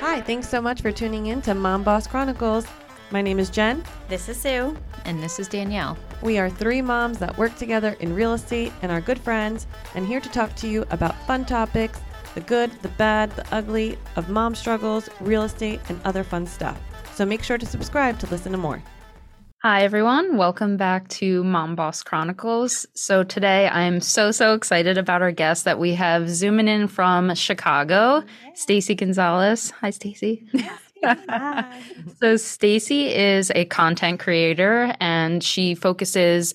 Hi, thanks so much for tuning in to Mom Boss Chronicles. My name is Jen. This is Sue. And this is Danielle. We are three moms that work together in real estate and are good friends, and here to talk to you about fun topics the good, the bad, the ugly of mom struggles, real estate, and other fun stuff. So make sure to subscribe to listen to more. Hi, everyone. Welcome back to Mom Boss Chronicles. So, today I'm so, so excited about our guest that we have zooming in from Chicago, Stacy Gonzalez. Hi, Stacy. so, Stacy is a content creator and she focuses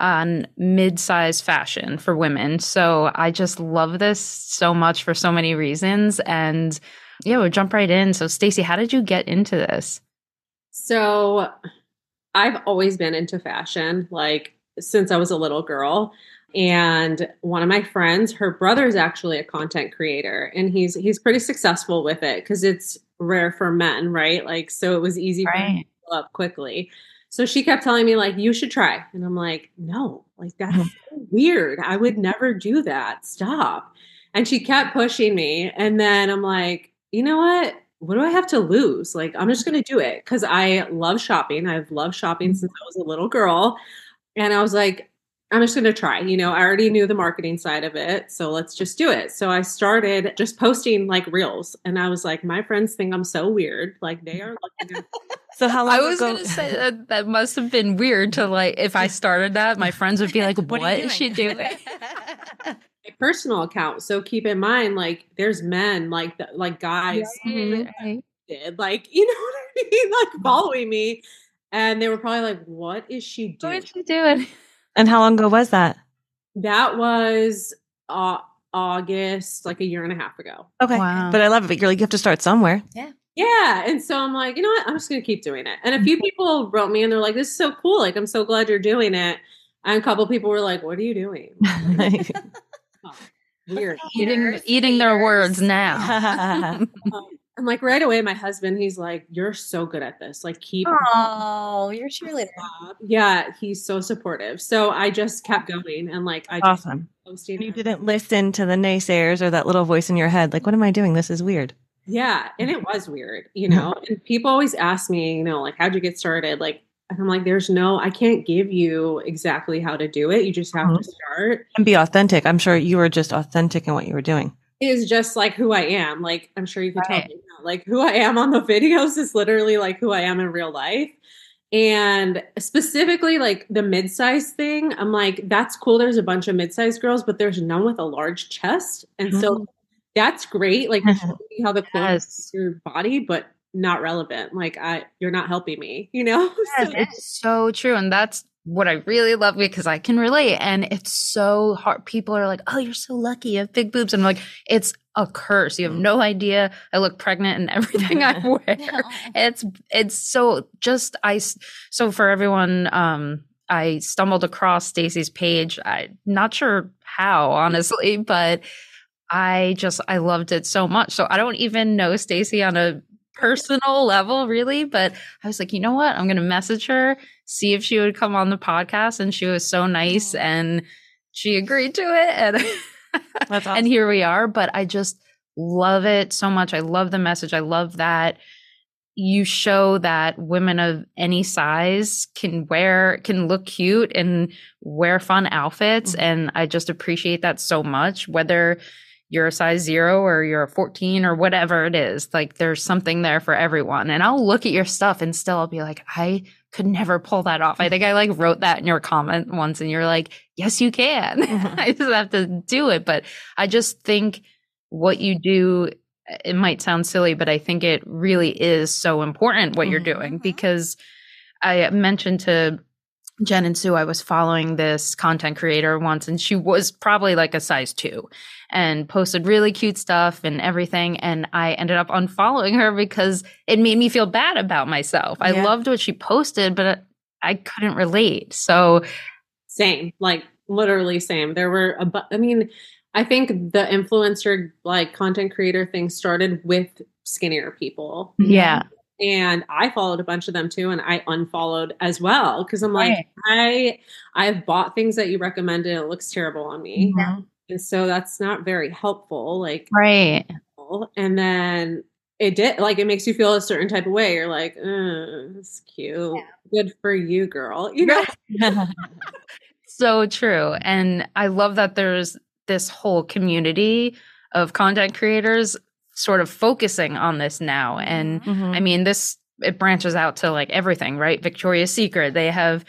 on mid-size fashion for women. So, I just love this so much for so many reasons. And yeah, we'll jump right in. So, Stacy, how did you get into this? So, I've always been into fashion, like since I was a little girl. And one of my friends, her brother is actually a content creator, and he's he's pretty successful with it because it's rare for men, right? Like, so it was easy right. to up quickly. So she kept telling me like, you should try, and I'm like, no, like that's mm-hmm. so weird. I would never do that. Stop. And she kept pushing me, and then I'm like, you know what? What do I have to lose? Like, I'm just going to do it because I love shopping. I've loved shopping mm-hmm. since I was a little girl. And I was like, I'm just going to try. You know, I already knew the marketing side of it. So let's just do it. So I started just posting like reels. And I was like, my friends think I'm so weird. Like, they are looking at. so how long I was going to say that that must have been weird to like, if I started that, my friends would be like, what, what is she doing? personal account. So keep in mind, like there's men, like the, like guys, right. did like you know what I mean, like following me, and they were probably like, "What is she doing? What is she doing?" And how long ago was that? That was uh, August, like a year and a half ago. Okay, wow. but I love it. But you're like, you have to start somewhere. Yeah. Yeah. And so I'm like, you know what? I'm just going to keep doing it. And a few mm-hmm. people wrote me and they're like, this is so cool. Like, I'm so glad you're doing it. And a couple people were like, what are you doing? weird. Eating, eating their words now. Um, I'm like right away. My husband, he's like, "You're so good at this. Like, keep." Oh, you're cheerleader. Uh, yeah, he's so supportive. So I just kept going, and like, I awesome. Posting you didn't listen to the naysayers or that little voice in your head, like, "What am I doing? This is weird." Yeah, and it was weird, you mm-hmm. know. and people always ask me, you know, like, how'd you get started? Like, and I'm like, there's no, I can't give you exactly how to do it. You just have mm-hmm. to start and be authentic. I'm sure you were just authentic in what you were doing. Is just like who I am. Like I'm sure you can right. tell me like who I am on the videos is literally like who I am in real life. And specifically like the mid-size thing, I'm like, that's cool. There's a bunch of mid-sized girls, but there's none with a large chest. And mm-hmm. so that's great. Like how the clothes yes. your body, but not relevant. Like I you're not helping me, you know? Yes, so. it's so true. And that's what I really love because I can relate. And it's so hard. People are like, oh, you're so lucky. You have big boobs. And I'm like, it's a curse. You have no idea. I look pregnant in everything I wear. no. It's it's so just I so for everyone, um, I stumbled across Stacy's page. I'm not sure how, honestly, but I just I loved it so much. So I don't even know Stacy on a personal level, really. But I was like, you know what? I'm going to message her, see if she would come on the podcast. And she was so nice and she agreed to it. And, awesome. and here we are. But I just love it so much. I love the message. I love that you show that women of any size can wear can look cute and wear fun outfits mm-hmm. and i just appreciate that so much whether you're a size zero or you're a 14 or whatever it is. Like there's something there for everyone. And I'll look at your stuff and still I'll be like, I could never pull that off. I think I like wrote that in your comment once and you're like, yes, you can. Mm-hmm. I just have to do it. But I just think what you do, it might sound silly, but I think it really is so important what mm-hmm. you're doing mm-hmm. because I mentioned to Jen and Sue, I was following this content creator once, and she was probably like a size two and posted really cute stuff and everything. And I ended up unfollowing her because it made me feel bad about myself. I loved what she posted, but I couldn't relate. So, same, like literally same. There were, a bu- I mean, I think the influencer, like content creator thing started with skinnier people. Yeah and I followed a bunch of them too, and I unfollowed as well because I'm like, right. I I've bought things that you recommended. It looks terrible on me, mm-hmm. And so that's not very helpful. Like, Right. and then it did like it makes you feel a certain type of way. You're like, uh, it's cute. Good for you, girl. You know? So true. And I love that there's this whole community of content creators sort of focusing on this now. And Mhm. I mean, this it branches out to like everything, right? Victoria's Secret, they have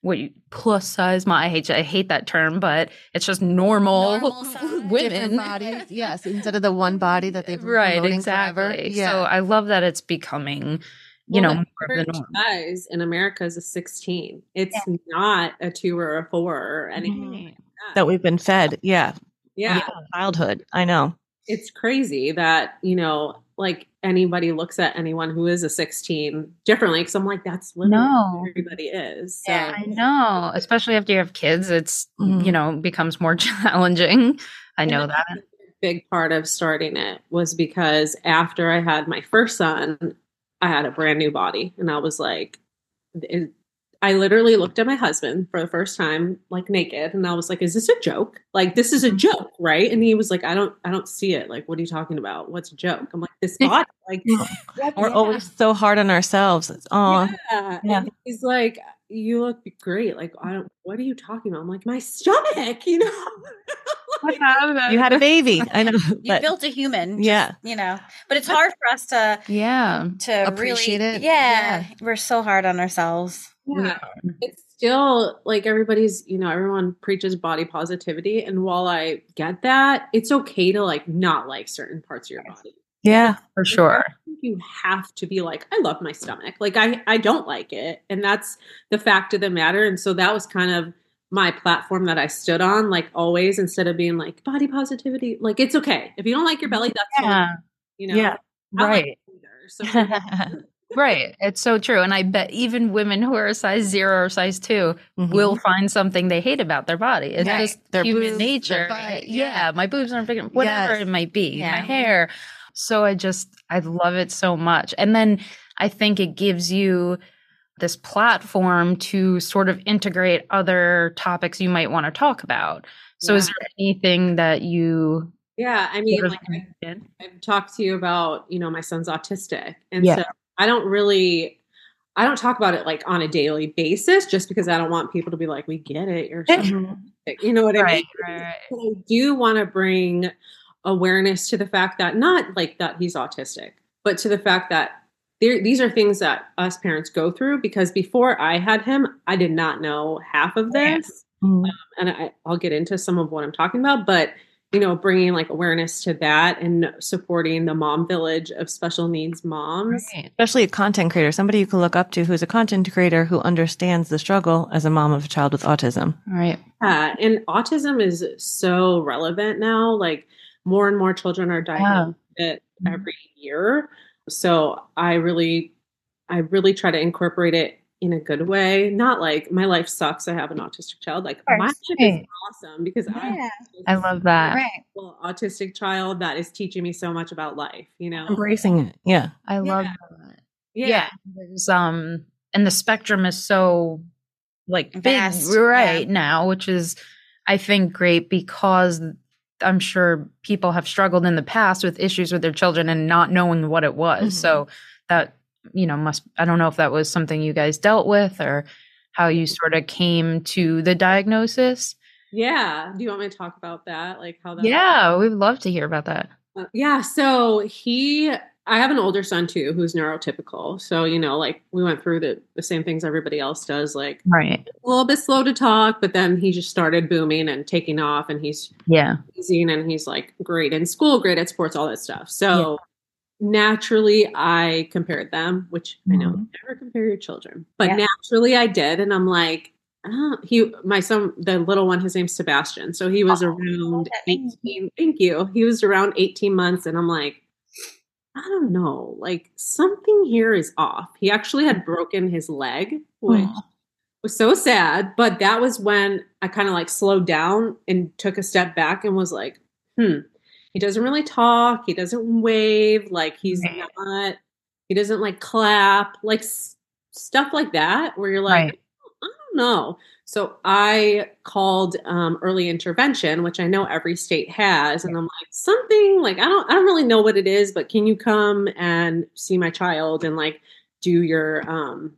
what you, plus size. My I hate I hate that term, but it's just normal, Normal women. bodies. Yes, instead of the one body that they've been right, promoting forever. exactly. Yeah. So I love that it's becoming, you Well, know, the more of the norm. size in America is a 16. It's not a two or a four or anything. Right. like that. that we've been fed. Yeah. yeah. from Childhood. I know. It's crazy that you know like anybody looks at anyone who is a 16 differently because i'm like that's literally No. everybody is so Yeah. I know, especially after you have kids, it's Mhm. you know becomes more challenging. I know that. big part of starting it was because after i had my first son i had a brand new body and i was like it, i literally looked at my husband for the first time like naked and i was like is this a joke like this is a mm-hmm. joke right and he was like i don't i don't see it like what are you talking about what's a joke i'm like this body like We're always so hard on ourselves. It's, oh, yeah. Yeah. And he's like, you look great. Like, I don't, what are you talking about? I'm like, my stomach, you know? Like, you had a baby. I know. You built a human. just, Yeah. You know, but it's hard for us to Yeah, to Appreciate really, it. Yeah, we're so hard on ourselves. Yeah. It's still like everybody's, you know, everyone preaches body positivity. And while I get that, it's okay to like not like certain parts of your body. yeah. for sure. you have to be like i love my stomach like i i don't like it and that's the fact of the matter and so that was kind of my platform that i stood on like always instead of being like body positivity like it's okay if you don't like your belly that's Yeah, fine you know Yeah. Don't like right. either. so Right. It's so true. And I bet even women who are a size zero or size 2 Mhm. will find something they hate about their body. It's Right. just Their human boobs, nature. butt, yeah. yeah. my boobs aren't big, enough, whatever Yes. it might be, my hair. So I just, I love it so much. And then I think it gives you this platform to sort of integrate other topics you might want to talk about. So is there anything that you yeah i mean like I, i've talked to you about you know my son's autistic and Yeah. so i don't really i don't talk about it like on a daily basis just because i don't want people to be like we get it you're so Mhm. you know what i mean Right, right, right. But I do want to bring awareness to the fact that not like that he's autistic, but to the fact that there, these are things that us parents go through because before I had him, I did not know half of this. Mhm. And I, I'll get into some of what I'm talking about, but you know, bringing like awareness to that and supporting the mom village of special needs moms. Right. Especially a content creator, somebody you can look up to who's a content creator who understands the struggle as a mom of a child with autism. Right. Yeah, and autism is so relevant now. Like more and more children are diagnosed with it Mhm. every year. So I really, I really try to incorporate it in a good way. Not like my life sucks. I have an autistic child. Like my life is awesome because I Yeah. I love that. Right. autistic child that is teaching me so much about life. You know, Embracing it. Yeah. I love Yeah. that. yeah, yeah there's um and the spectrum is so like big Vast, right now which is i think great because i'm sure people have struggled in the past with issues with their children and not knowing what it was Mhm. so that you know must i don't know if that was something you guys dealt with or how you sort of came to the diagnosis yeah. Do you want me to talk about that? Like how that? yeah we'd love to hear about that Uh, yeah, so he I have an older son too who's neurotypical. So, you know, like we went through the, the same things everybody else does, like right a little bit slow to talk, but then he just started booming and taking off and he's yeah amazing and he's like great in school, great at sports, all that stuff. So naturally I compared them, which I know Mhm. never compare your children, but Yeah. naturally I did. And I'm like, oh, he, my son, the little one, his name's Sebastian. So he was Oh, around 18. Thank you. He was around 18 months. And I'm like, I don't know, like something here is off. He actually had broken his leg, which Oh. was so sad. But that was when I kind of like slowed down and took a step back and was like, hmm, he doesn't really talk. He doesn't wave. Like he's Right. not, he doesn't like clap, like s- stuff like that, where you're like, Right. I don't know. So I called um, early intervention, which I know every state has, and I'm like, something like I don't I don't really know what it is, but can you come and see my child and like do your um,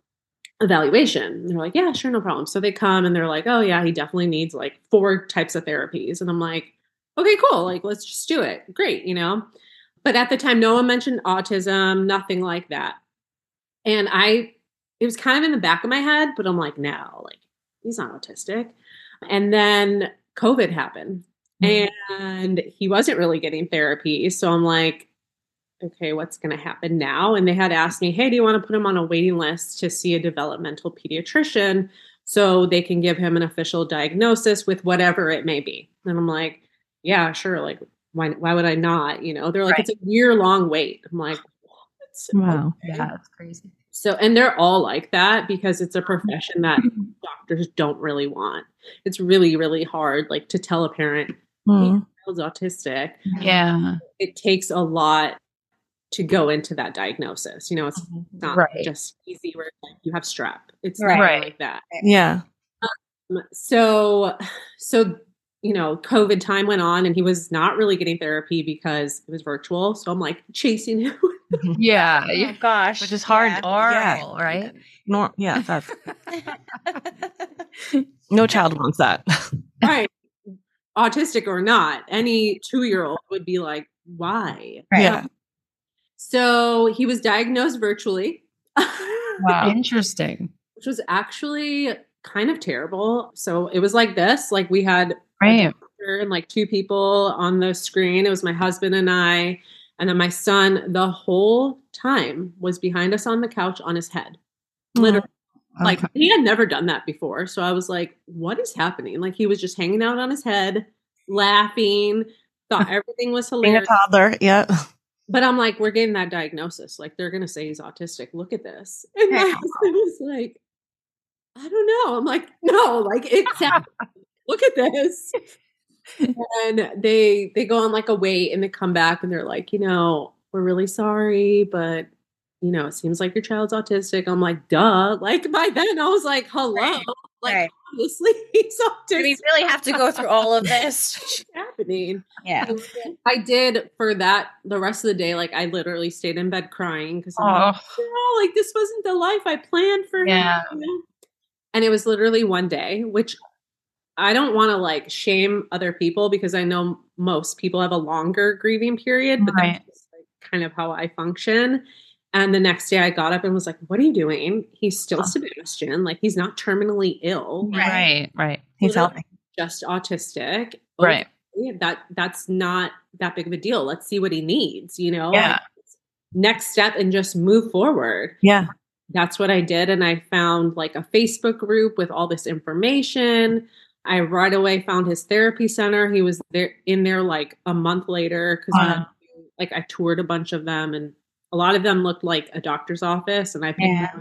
evaluation? And they're like, yeah, sure, no problem. So they come and they're like, oh yeah, he definitely needs like four types of therapies, and I'm like, okay, cool, like let's just do it. Great, you know. But at the time, no one mentioned autism, nothing like that. And I, it was kind of in the back of my head, but I'm like, no, like he's not autistic. And then COVID happened mm-hmm. and he wasn't really getting therapy. So I'm like, okay, what's going to happen now? And they had asked me, hey, do you want to put him on a waiting list to see a developmental pediatrician so they can give him an official diagnosis with whatever it may be? And I'm like, yeah, sure. Like, why, why would I not? You know, they're like, right. it's a year long wait. I'm like, wow. Okay. Yeah, that's crazy. So, and they're all like that because it's a profession that doctors don't really want. It's really, really hard, like to tell a parent, mm. hey, autistic. Yeah. It takes a lot to go into that diagnosis. You know, it's mm-hmm. not right. just easy where you have strep. It's right. like that. Yeah. Um, so, so you know, COVID time went on and he was not really getting therapy because it was virtual. So I'm like chasing him. Mm-hmm. yeah. Oh, gosh. Which is hard. Yeah. Horrible, yeah. right? No, yeah, that's no child wants that. right. Autistic or not, any two year old would be like, why? Right. Yeah. So he was diagnosed virtually. wow. Interesting. Which was actually kind of terrible. So it was like this like we had right. and like two people on the screen. It was my husband and I. And then my son, the whole time, was behind us on the couch on his head. Oh, Literally. Oh, okay. Like he had never done that before. So I was like, what is happening? Like he was just hanging out on his head, laughing, thought everything was hilarious. Being a toddler, yeah. But I'm like, we're getting that diagnosis. Like they're gonna say he's autistic. Look at this. And my husband was like, I don't know. I'm like, no, like it's look at this. and they they go on like a wait and they come back and they're like, you know, we're really sorry, but you know, it seems like your child's autistic. I'm like, duh. Like by then I was like, hello. Right. Like right. obviously he's autistic. Do we really have to go through all of this? happening. Yeah. I did for that the rest of the day. Like I literally stayed in bed crying because I'm oh. like, oh, like this wasn't the life I planned for yeah. him. And it was literally one day, which I don't want to like shame other people because I know most people have a longer grieving period, but right. that's like kind of how I function. And the next day I got up and was like, What are you doing? He's still Sebastian. Like he's not terminally ill. Right, right. He's healthy. Just autistic. Right. That that's not that big of a deal. Let's see what he needs, you know? Yeah. Like, next step and just move forward. Yeah. That's what I did. And I found like a Facebook group with all this information. I right away found his therapy center. He was there in there like a month later because wow. like I toured a bunch of them and a lot of them looked like a doctor's office and I yeah.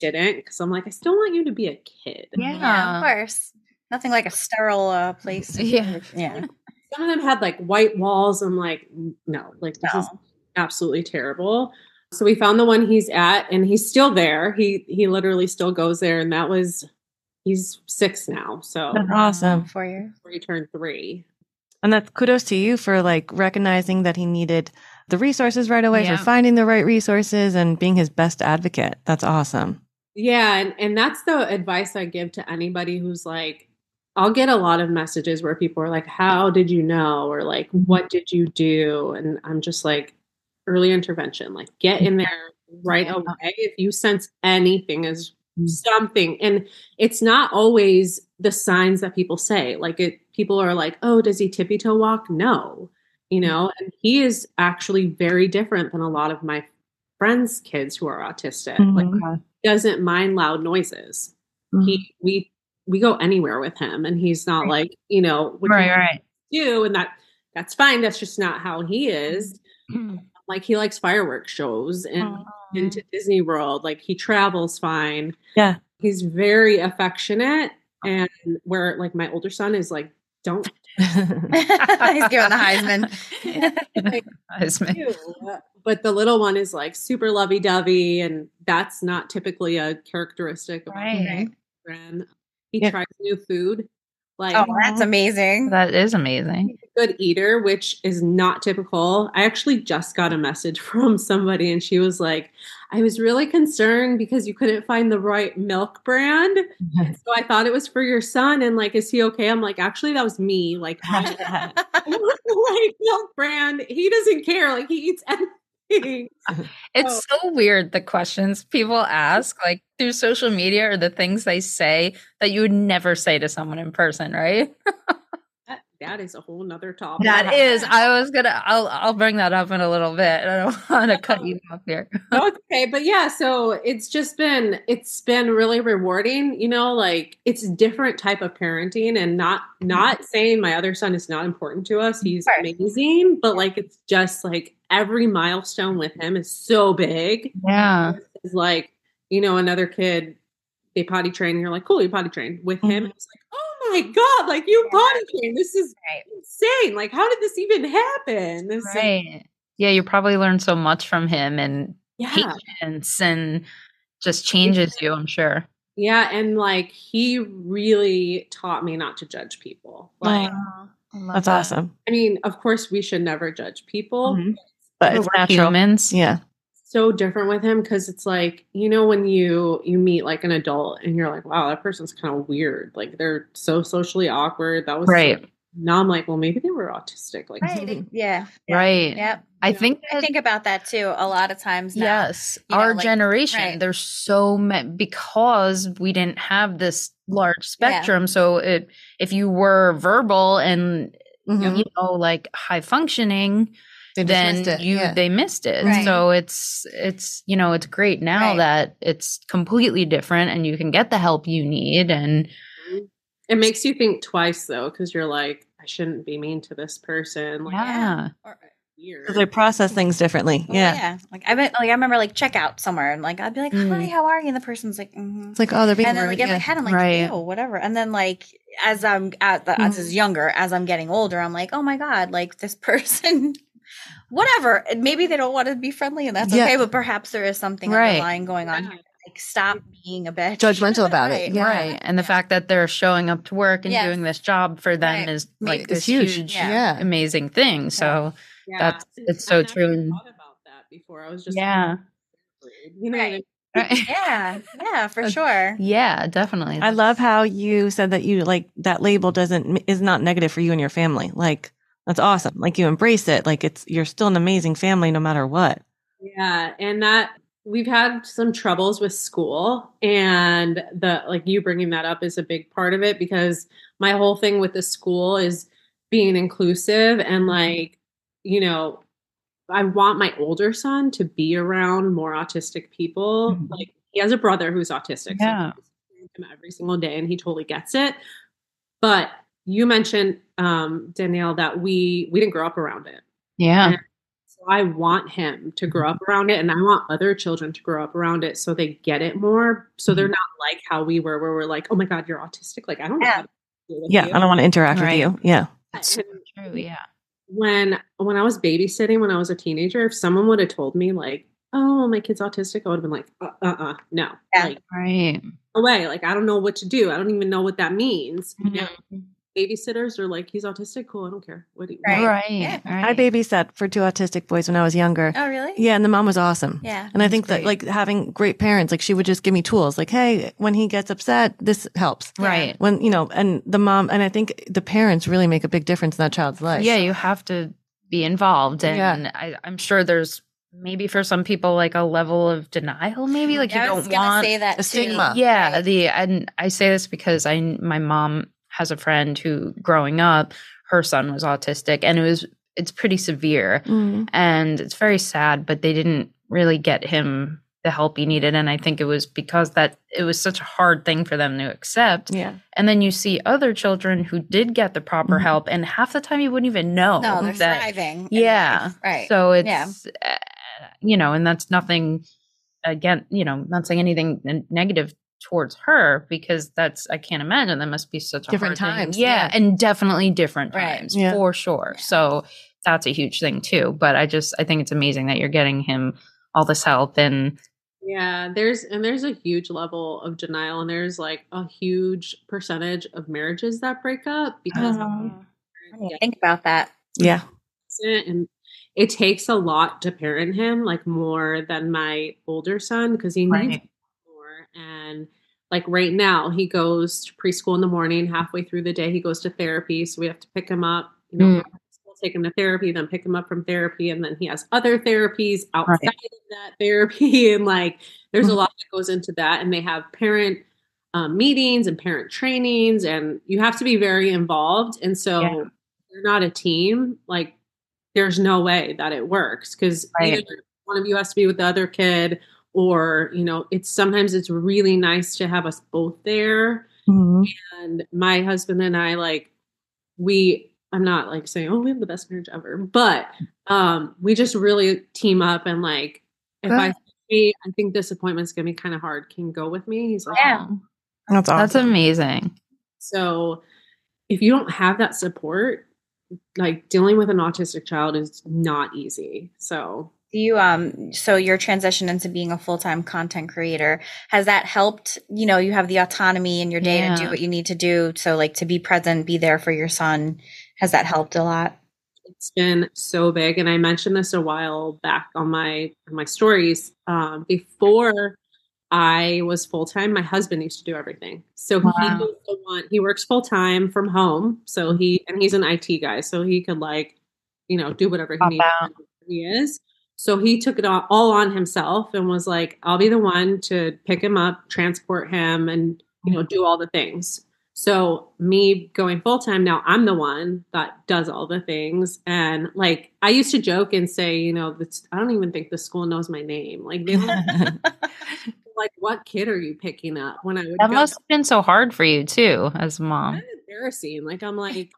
didn't because I'm like I still want you to be a kid. Yeah, yeah of course. Nothing like a sterile uh, place. Yeah, yeah. Some of them had like white walls. I'm like, no, like this no. is absolutely terrible. So we found the one he's at, and he's still there. He he literally still goes there, and that was he's six now. So that's awesome. Four years. Before he turned three. And that's kudos to you for like recognizing that he needed the resources right away, yeah. for finding the right resources and being his best advocate. That's awesome. Yeah. And, and that's the advice I give to anybody who's like, I'll get a lot of messages where people are like, How did you know? Or like, mm-hmm. What did you do? And I'm just like, Early intervention, like, get in there right away. If you sense anything is Mm. something and it's not always the signs that people say like it people are like oh does he tippy toe walk no you mm. know and he is actually very different than a lot of my friends kids who are autistic mm-hmm. like doesn't mind loud noises mm-hmm. he we we go anywhere with him and he's not like you know right right do and that that's fine that's just not how he is mm-hmm. Like he likes fireworks shows and into Disney World. Like he travels fine. Yeah. He's very affectionate. And where like my older son is like, don't. He's giving the Heisman. Heisman. But the little one is like super lovey dovey. And that's not typically a characteristic of right. a he Yeah. tries new food. Like Oh, that's mm-hmm. amazing. That is amazing. good eater, which is not typical. I actually just got a message from somebody, and she was like, "I was really concerned because you couldn't find the right milk brand, so I thought it was for your son. And like, is he okay?" I'm like, "Actually, that was me. Like, I want right milk brand. He doesn't care. Like, he eats anything." It's Oh. so weird the questions people mm. ask, like through social media or the things they say that you would never say to someone in person, right? That, that is a whole nother topic. That is, I was gonna, I'll, I'll bring that up in a little bit. I don't want to cut you off here. No, it's okay but yeah so it's just been it's been really rewarding you know like it's different type of parenting and not mm. not saying my other son is not important to us he's amazing but like it's just like every milestone with him is so big Yeah, it's like you know another kid they potty train and you're like cool you potty train with him Mhm. it's like oh my god like you Yeah. potty train this is Right. insane like how did this even happen this is- right. Yeah, you probably learned so much from him and yeah patience and just changes you. I'm sure. Yeah, and like he really taught me not to judge people. Like, Oh, That's that. awesome. I mean, of course, we should never judge people. Mhm. But it's natural. humans. Yeah. So different with him because it's like you know when you you meet like an adult and you're like, wow, that person's kind of weird. Like they're so socially awkward. That was so- Right. now I'm like, well, maybe they were autistic. Like, Right. Yeah. Yeah. Right. Yep. I Yeah. think I think about that too a lot of times now. Yes, you know, our like- generation. right. There's so many because we didn't have this large spectrum. So it, if you were verbal and Mhm. you know like high functioning, They then dismissed you yeah. they missed it. Right. So it's it's you know it's great now Right. that it's completely different and you can get the help you need and it makes you think twice though because you're like, I shouldn't be mean to this person. Like, yeah. Or- weird. 'Cause they process things differently. Oh, Yeah. yeah. Like I bet, like I remember like check out somewhere and like I'd be like, Mm. "Hi, how are you?" And the person's like, mm It's like, oh, they're being and then like in my yeah. head, I'm like, Right. "Ew, whatever." And then like as I'm at the as Mhm. is younger, as I'm getting older, I'm like, "Oh my god!" Like this person, whatever. And maybe they don't want to be friendly, and that's Yeah. okay. But perhaps there is something Right. underlying going on. here. Like, stop being a bitch. Judgmental about it. Right. Yeah. Right. And the Yeah. fact that they're showing up to work and Yes. doing this job for them Right. is like It's this huge. huge, Yeah. Yeah. amazing thing. So Yeah. That's- it's so I never true. Thought about that before. I was just Yeah. you know, Right. like, Yeah, yeah, for sure. yeah, definitely. I love how you said that you like that label doesn't is not negative for you and your family. Like that's awesome. Like you embrace it. Like it's you're still an amazing family no matter what. Yeah, and that we've had some troubles with school and the like you bringing that up is a big part of it because my whole thing with the school is being inclusive and like you know I want my older son to be around more autistic people. Mhm. Like he has a brother who's autistic. Yeah. So every single day and he totally gets it. But you mentioned um Danielle that we we didn't grow up around it. yeah. So I want him to grow up around it, and I want other children to grow up around it so they get it more. So they're not like how we were, where we're like, "Oh my god, you're autistic!" Like I don't know. Yeah. How to deal with Yeah, you. I don't want to interact Right. with you. Yeah. It's so true. Yeah. when when I was babysitting when I was a teenager, if someone would have told me like, "Oh, my kid's autistic," I would have been like, "Uh, uh, uh no, Yeah. like Right. no way. Like I don't know what to do. I don't even know what that means." You know, Mhm. Babysitters are like, "He's autistic, cool. I don't care. What do you?" Right. Right. Yeah. right. I babysat for two autistic boys when I was younger. Oh, really? Yeah, and the mom was awesome. Yeah. And I That's think that like having great parents, like she would just give me tools, like, hey, when he gets upset, this helps. Right. When you know, and the mom, and I think the parents really make a big difference in that child's life. Yeah, you have to be involved. And Yeah. I, I'm sure there's maybe for some people like a level of denial, maybe mm-hmm. like Yeah, you don't gonna want say that a stigma. Yeah, Right. the and I say this because I my mom has a friend who growing up her son was autistic and it was it's pretty severe Mhm. and it's very sad but they didn't really get him the help he needed and I think it was because that it was such a hard thing for them to accept Yeah. and then you see other children who did get the proper Mhm. help and half the time you wouldn't even know No, they're that thriving. yeah. Right. so it's Yeah. uh, you know and that's nothing again you know not saying anything n- negative towards her because that's i can't imagine that must be such a Different hard thing. times, yeah, yeah. and definitely different Right. times Yeah. for sure Yeah. so that's a huge thing too but i just i think it's amazing that you're getting him all this help and Yeah, there's and there's a huge level of denial, and there's like a huge percentage of marriages that break up because Oh. I didn't think about that. Yeah. and it takes a lot to parent him, like more than my older son, because he needs Right. more. And like right now, he goes to preschool in the morning. Halfway through the day, he goes to therapy, so we have to pick him up. You know, Mm. take him to therapy, then pick him up from therapy, and then he has other therapies outside of that therapy, and like there's a Mhm. lot that goes into that. And they have parent um, meetings and parent trainings, and you have to be very involved. And so yeah. you're not a team, like there's no way that it works because Right. one of you has to be with the other kid or you know it's sometimes it's really nice to have us both there Mhm. and my husband and i like we i'm not like saying oh we have the best marriage ever but um we just really team up and like if i hey, i think this appointment's gonna be kind of hard can you go with me he's like Yeah. Oh, That's awesome. That's amazing. so if you don't have that support like dealing with an autistic child is not easy so Do you um so your transition into being a full-time content creator has that helped, you know, you have the autonomy in your day to do what you need to do, so like to be present, be there for your son. Has that helped a lot? it's been so big and i mentioned this a while back on my on my stories um, before i was full-time my husband used to do everything so he Wow. was the one he works full-time from home so he and he's an it guy so he could like you know do whatever he Pop needs out. he is so he took it all, on himself and was like i'll be the one to pick him up transport him and you know do all the things so me going full time now, I'm the one that does all the things. And like I used to joke and say, you know, I don't even think the school knows my name. Like they like what kid are you picking up when I would That go? must have been so hard for you too, as a mom. kind of embarrassing. Like I'm like,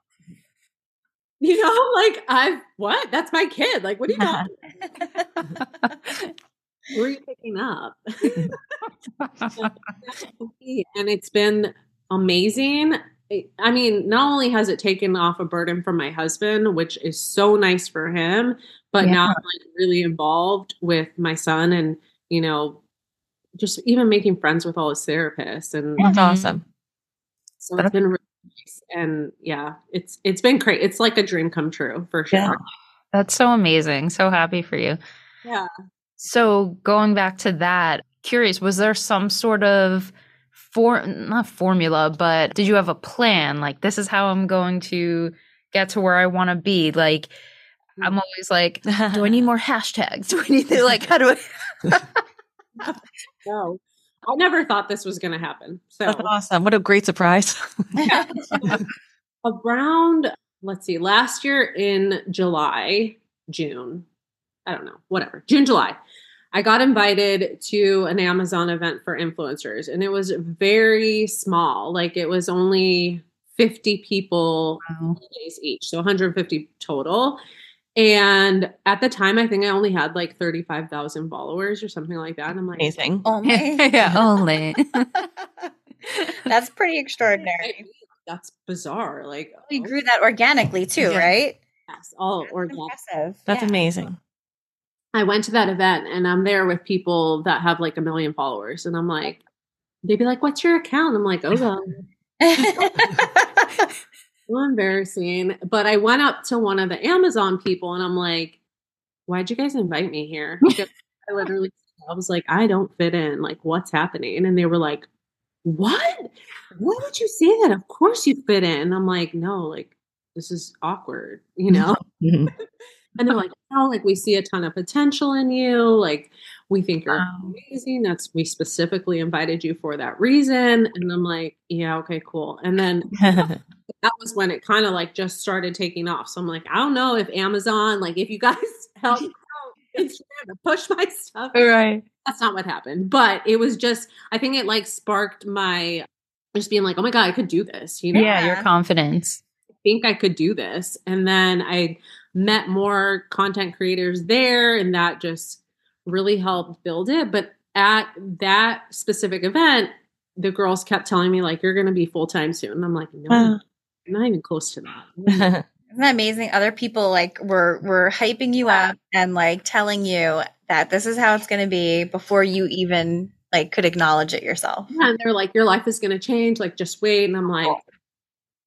you know, like I've what? That's my kid. Like what are you talking? Who are you picking up? and it's been amazing. I- I mean, not only has it taken off a burden from my husband, which is so nice for him, but now I'm like really involved with my son and, you know, just even making friends with all his therapists and That's Mhm. awesome. so it's been really nice. And yeah, it's it's been great. It's like a dream come true for sure. Yeah. That's so amazing. So happy for you. Yeah. So going back to that, curious, was there some sort of for not formula, but did you have a plan? Like this is how I'm going to get to where I want to be. Like mm. I'm always like, do I need more hashtags? Do I need to like how do I No. I never thought this was gonna happen. So That's awesome. What a great surprise. around let's see last year in july june i don't know whatever june july i got invited to an amazon event for influencers and it was very small like it was only 50 people Wow. days each so 150 total and at the time i think i only had like 35000 followers or something like that and i'm like Amazing. Oh my. yeah, only. That's pretty extraordinary. that's bizarre like we oh, grew that organically too, Yeah. right? yes, all That's organic impressive. That's Yeah. amazing. I went to that event and I'm there with people that have like a million followers. And I'm like, they'd be like, what's your account? I'm like, oh, well, well, embarrassing. But I went up to one of the Amazon people and I'm like, why'd you guys invite me here? I literally, I was like, I don't fit in. Like, what's happening? And they were like, what? Why would you say that? Of course you fit in. I'm like, no, like, this is awkward, you know? Mhm. And they're like, oh, like we see a ton of potential in you. Like we think you're Wow. amazing. That's we specifically invited you for that reason. And I'm like, yeah, okay, cool. And then that was when it kind of like just started taking off. So I'm like, I don't know if Amazon, like if you guys help out Instagram to push my stuff. right. That's not what happened. But it was just, I think it like sparked my just being like, oh my God, I could do this. You know, yeah, your Yeah. confidence. think I could do this. And then I met more content creators there, and that just really helped build it. But at that specific event, the girls kept telling me, like, you're going to be full time soon. And I'm like, no, Uh. I'm not even close to that. Isn't that amazing? Other people like were were hyping you up and like telling you that this is how it's going to be before you even like could acknowledge it yourself. Yeah, and they're like, your life is going to change. Like, just wait. And I'm like,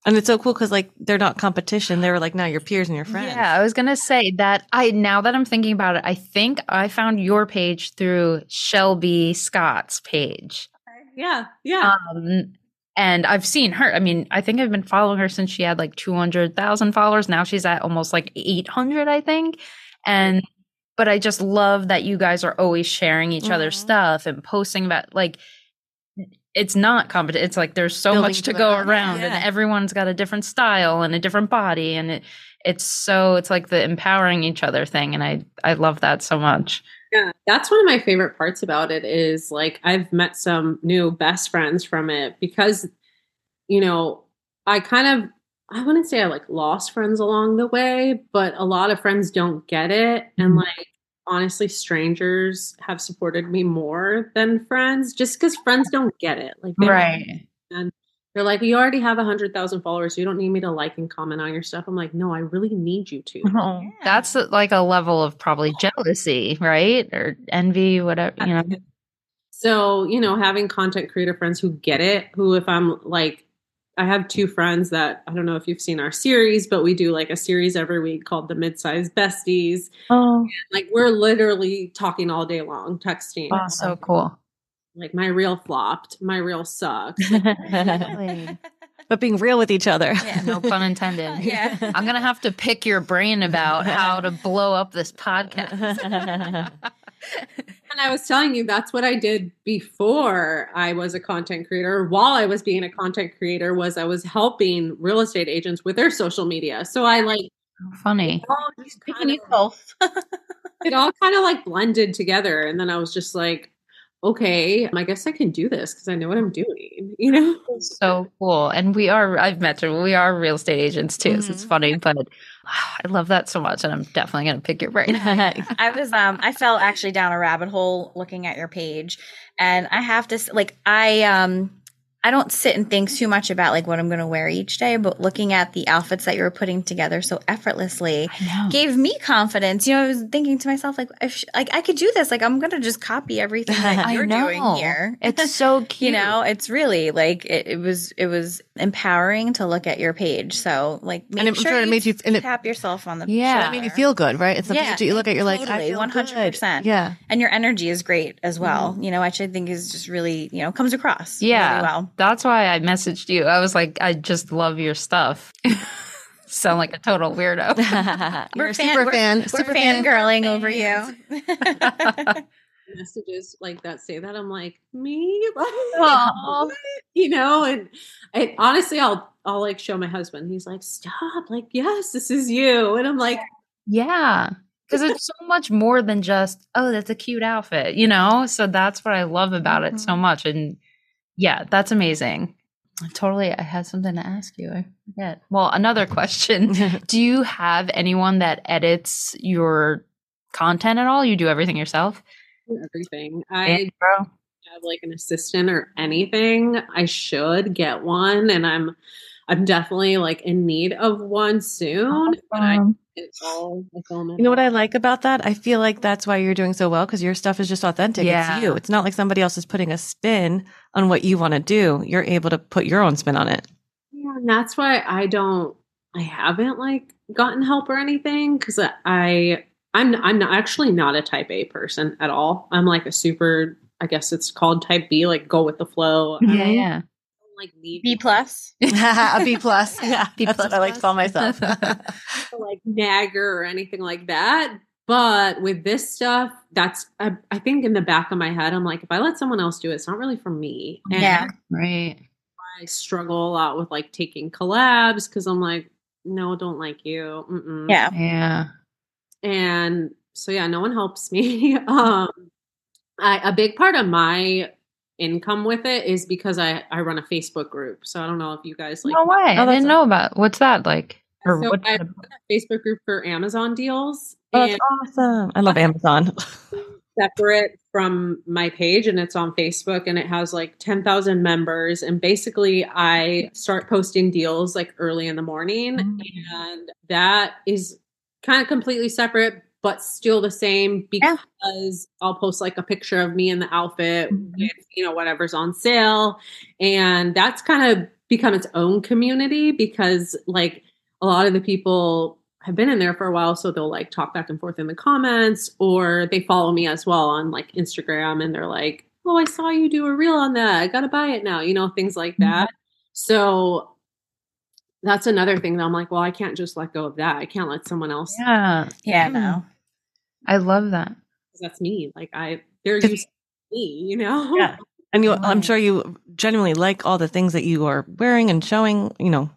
And it's so cool because like they're not competition. They were like now your peers and your friends. Yeah, I was gonna say that I now that I'm thinking about it, I think I found your page through Shelby Scott's page. yeah, yeah. Um, and I've seen her. I mean, I think I've been following her since she had like 200,000 followers. Now she's at almost like 800, I think. And, but I just love that you guys are always sharing each other's Mhm. stuff and posting about like, it's not competition. It's like there's so Building much to to go it. around, Yeah. and everyone's got a different style and a different body, and it it's so it's like the empowering each other thing, and I I love that so much. Yeah, that's one of my favorite parts about it is like I've met some new best friends from it because you know, I kind of I wouldn't say I like lost friends along the way, but a lot of friends don't get it and Mhm. like honestly strangers have supported me more than friends just cuz friends don't get it. Like they don't they're like, you already have a hundred thousand followers. You don't need me to like and comment on your stuff. I'm like, no, I really need you to. Oh, That's uh, like a level of probably jealousy, right? Or envy, whatever, you know. So, you know, having content creator friends who get it, who, if I'm like, I have two friends that I don't know if you've seen our series, but we do like a series every week called the Midsize Besties. Oh, Like, we're literally talking all day long, texting. oh so cool. Like, my reel flopped, my reel sucks. but being real with each other. Yeah. No pun intended. Yeah. I'm going to have to pick your brain about how to blow up this podcast. And I was telling you, that's what I did before I was a content creator. While I was being a content creator, was I was helping real estate agents with their social media. So I like Funny. all just Picking kind you of- both. it all kind of like blended together. And then I was just like, okay, I guess I can do this because I know what I'm doing, you know? So cool. And we are, I've met you, we are real estate agents too. So it's Mhm. funny, but I love that so much. And I'm definitely going to pick your brain. I was um I fell actually down a rabbit hole looking at your page and I have to like I um I don't sit and think too much about like what I'm going to wear each day, but looking at the outfits that you were putting together so effortlessly gave me confidence. You know, I was thinking to myself like if like I could do this, like I'm going to just copy everything that you're doing here. It's so cute. you know, it's really like it, it was it was empowering to look at your page. So like make And I'm sure, sure it you made you- and it- tap yourself on the Yeah. That made you feel good, right? It's the Yeah, that you look at, you're like, totally, feel 100%. Yeah. and your energy is great as well. Mm-hmm. You know, which I think is just really, you know, comes across Yeah. really well. That's why I messaged you. I was like, I just love your stuff. Sound like a total weirdo. you're a fan- super we're- fan. We're super fan. fangirling over you. Messages like that say that. I'm like, me? You know, and I honestly, I'll, I'll like show my husband. He's like, stop. Like, yes, this is you. And I'm like, Yeah. Because it's so much more than just, oh, that's a cute outfit, you know? So that's what I love about it so mm-hmm. much. And yeah, that's amazing. Totally. I had something to ask you. I forget. Well, another question Do you have anyone that edits your content at all? You do everything yourself? Everything. I bro. have like an assistant or anything. I should get one. And I'm, I'm definitely like in need of one soon. But I, all, I film it You know what. I like about that? I feel like that's why you're doing so well because your stuff is just authentic. Yeah. It's you. It's not like somebody else is putting a spin on what you want to do. You're able to put your own spin on it. Yeah, and that's why I don't I haven't like gotten help or anything because I I'm I'm not actually not a type A person at all. I'm like a super I guess it's called type B, like go with the flow. Yeah, don't, yeah. like need B plus. a B plus. Yeah. B that's what I like to call myself. like nagger or anything like that. But with this stuff, that's I, I think in the back of my head, I'm like, if I let someone else do it, it's not really for me. And Yeah. Right. I struggle a lot with like taking collabs because I'm like, no, don't like you. Mm-mm. Yeah. Yeah. And so yeah no one helps me um I, a big part of my income with it is because i i run a facebook group so i don't know if you guys like no way. Oh, I didn't know about what's that like? Or so what's i it run a facebook group for amazon deals Oh, that's awesome. I love Amazon. separate from my page and it's on Facebook and it has like 10,000 members and basically I start posting deals like early in the morning Mm. and that is kind of completely separate but still the same Yeah. because I'll post like a picture of me in the outfit Mhm. with, you know, whatever's on sale. And that's kind of become its own community because like a lot of the people have been in there for a while. So they'll like talk back and forth in the comments or they follow me as well on like Instagram and they're like, oh, I saw you do a reel on that. I got to buy it now, you know, things like that. So that's another thing that I'm like, well, I can't just let go of that. I can't let someone else Yeah. Yeah, no. I love that. that's me. Like I, they're 'Cause- used to me, you know. Yeah. And you, I'm sure you genuinely like all the things that you are wearing and showing. You know,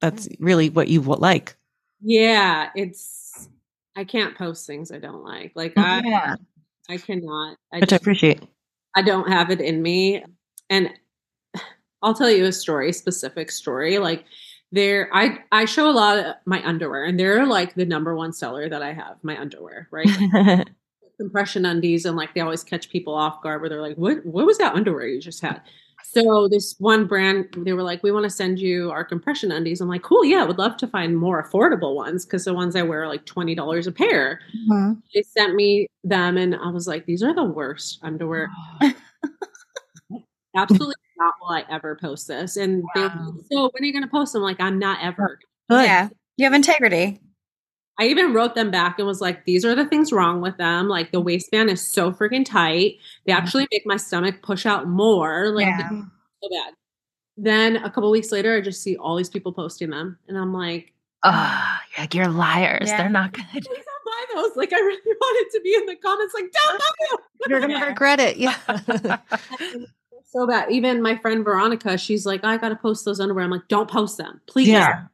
that's mm-hmm. really what you w- like. Yeah, it's. I can't post things I don't like. Like oh, I, Yeah. I cannot. I which I appreciate. I don't have it in me. And I'll tell you a story, specific story. Like there, I I show a lot of my underwear, and they're like the number one seller that I have. My underwear, right? compression undies and like they always catch people off guard where they're like what what was that underwear you just had so this one brand they were like we want to send you our compression undies i'm like cool yeah would love to find more affordable ones because the ones i wear are like $20 a pair Mhm. they sent me them and i was like these are the worst underwear absolutely not will i ever post this and they were like, so when are you going to post them like i'm not ever Good. Yeah. You have integrity. I even wrote them back and was like, these are the things wrong with them. Like the waistband is so freaking tight. They actually make my stomach push out more. Like Yeah. so bad. Then a couple weeks later, I just see all these people posting them. And I'm like, Ah, you're like you're liars. Yeah. They're not good. please don't buy those. Like I really wanted to be in the comments, like, don't buy them. You're gonna regret it. Yeah. so bad. Even my friend Veronica, she's like, I gotta post those underwear. I'm like, don't post them. Please. Yeah.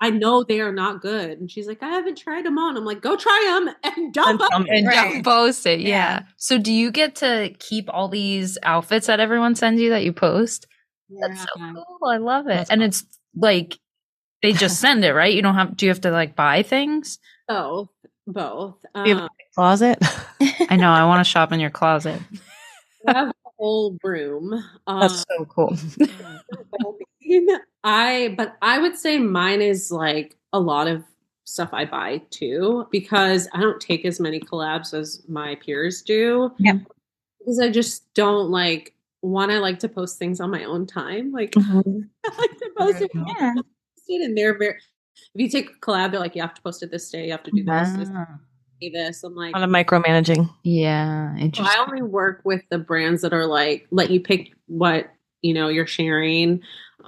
I know they are not good. And she's like, I haven't tried them on. I'm like, go try them and don't And buy some- and Right. don't post it. Yeah. Yeah. So do you get to keep all these outfits that everyone sends you that you post? That's so cool. I love it. That's and it's like they just send it, right? You don't have do you have to like buy things? Both. Both. You have Um, a closet. I know, I want to shop in your closet. I have a whole room. Um, That's so cool. I but I would say mine is like a lot of stuff I buy too because I don't take as many collabs as my peers do. Yeah. Because I just don't like one. I like to post things on my own time. Like Mhm. I like to post it, Yeah. and they're very. If you take a collab, they're like, you have to post it this day. You have to do this. This, this. I'm like, A lot of micromanaging. Yeah, so. I only work with the brands that are like let you pick what you know you're sharing,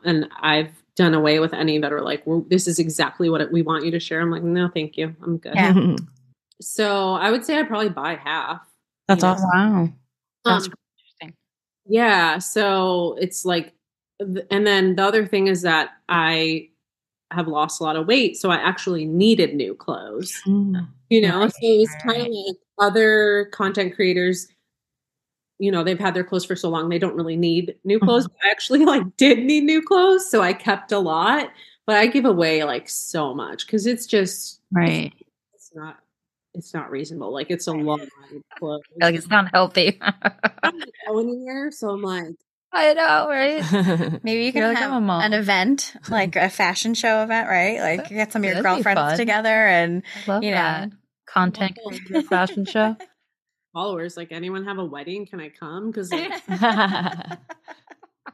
and I've done away with any that are like, well, "This is exactly what we want you to share." I'm like, "No, thank you, I'm good." Yeah. So I would say I probably buy half. That's Yeah. awesome. wow. That's Um, interesting. yeah, so it's like, and then the other thing is that I have lost a lot of weight, so I actually needed new clothes. Mm. you know Right, so it's kind of like other content creators you know they've had their clothes for so long they don't really need new clothes i actually like did need new clothes so i kept a lot but i give away like so much because it's just Right. it's not it's not reasonable like it's a lot of clothes Like it's not healthy. I don't go anywhere so i'm like I know, right? Maybe you can You're like, have I'm a mom. an event, like a fashion show event, right? Like get some of your That'd girlfriends together and I love You know. that. Content fashion show. followers like anyone have a wedding can i come because like,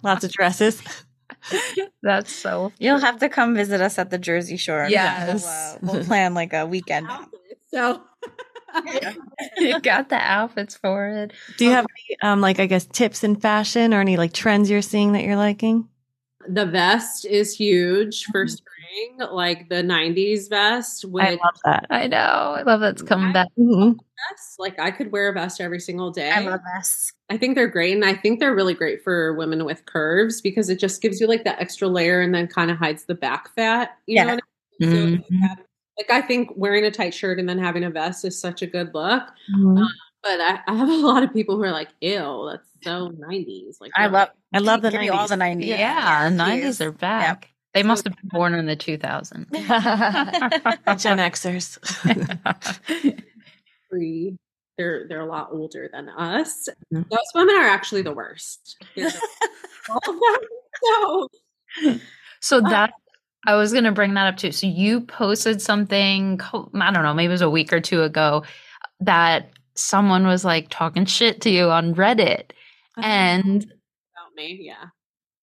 Lots of dresses. That's so you'll have to come visit us at the Jersey Shore. and Yes. We'll, uh, we'll plan like a weekend. so you got the outfits for it. Do you have any, um, like, I guess, tips in fashion or any like trends you're seeing that you're liking? the vest is huge for Mhm. spring like the 90s vest with I love that. I know. I love it's coming I- back. Mhm. vests. Like I could wear a vest every single day. I love this. I think they're great, and I think they're really great for women with curves because it just gives you like that extra layer and then kind of hides the back fat. You Yeah. know, what I mean? So, Mhm. Like I think wearing a tight shirt and then having a vest is such a good look. Mhm. But I, I have a lot of people who are like, "Ew, that's so '90s." Like I love. I love the give you all the nineties. Yeah, nineties are back. They must have been born in the two thousands. Gen Xers. free. They're they're a lot older than us. Mhm. Those women are actually the worst. They're the- all of them. So so that I was going to bring that up too. So you posted something, I don't know, maybe it was a week or two ago, that someone was like talking shit to you on Reddit. And About me, yeah.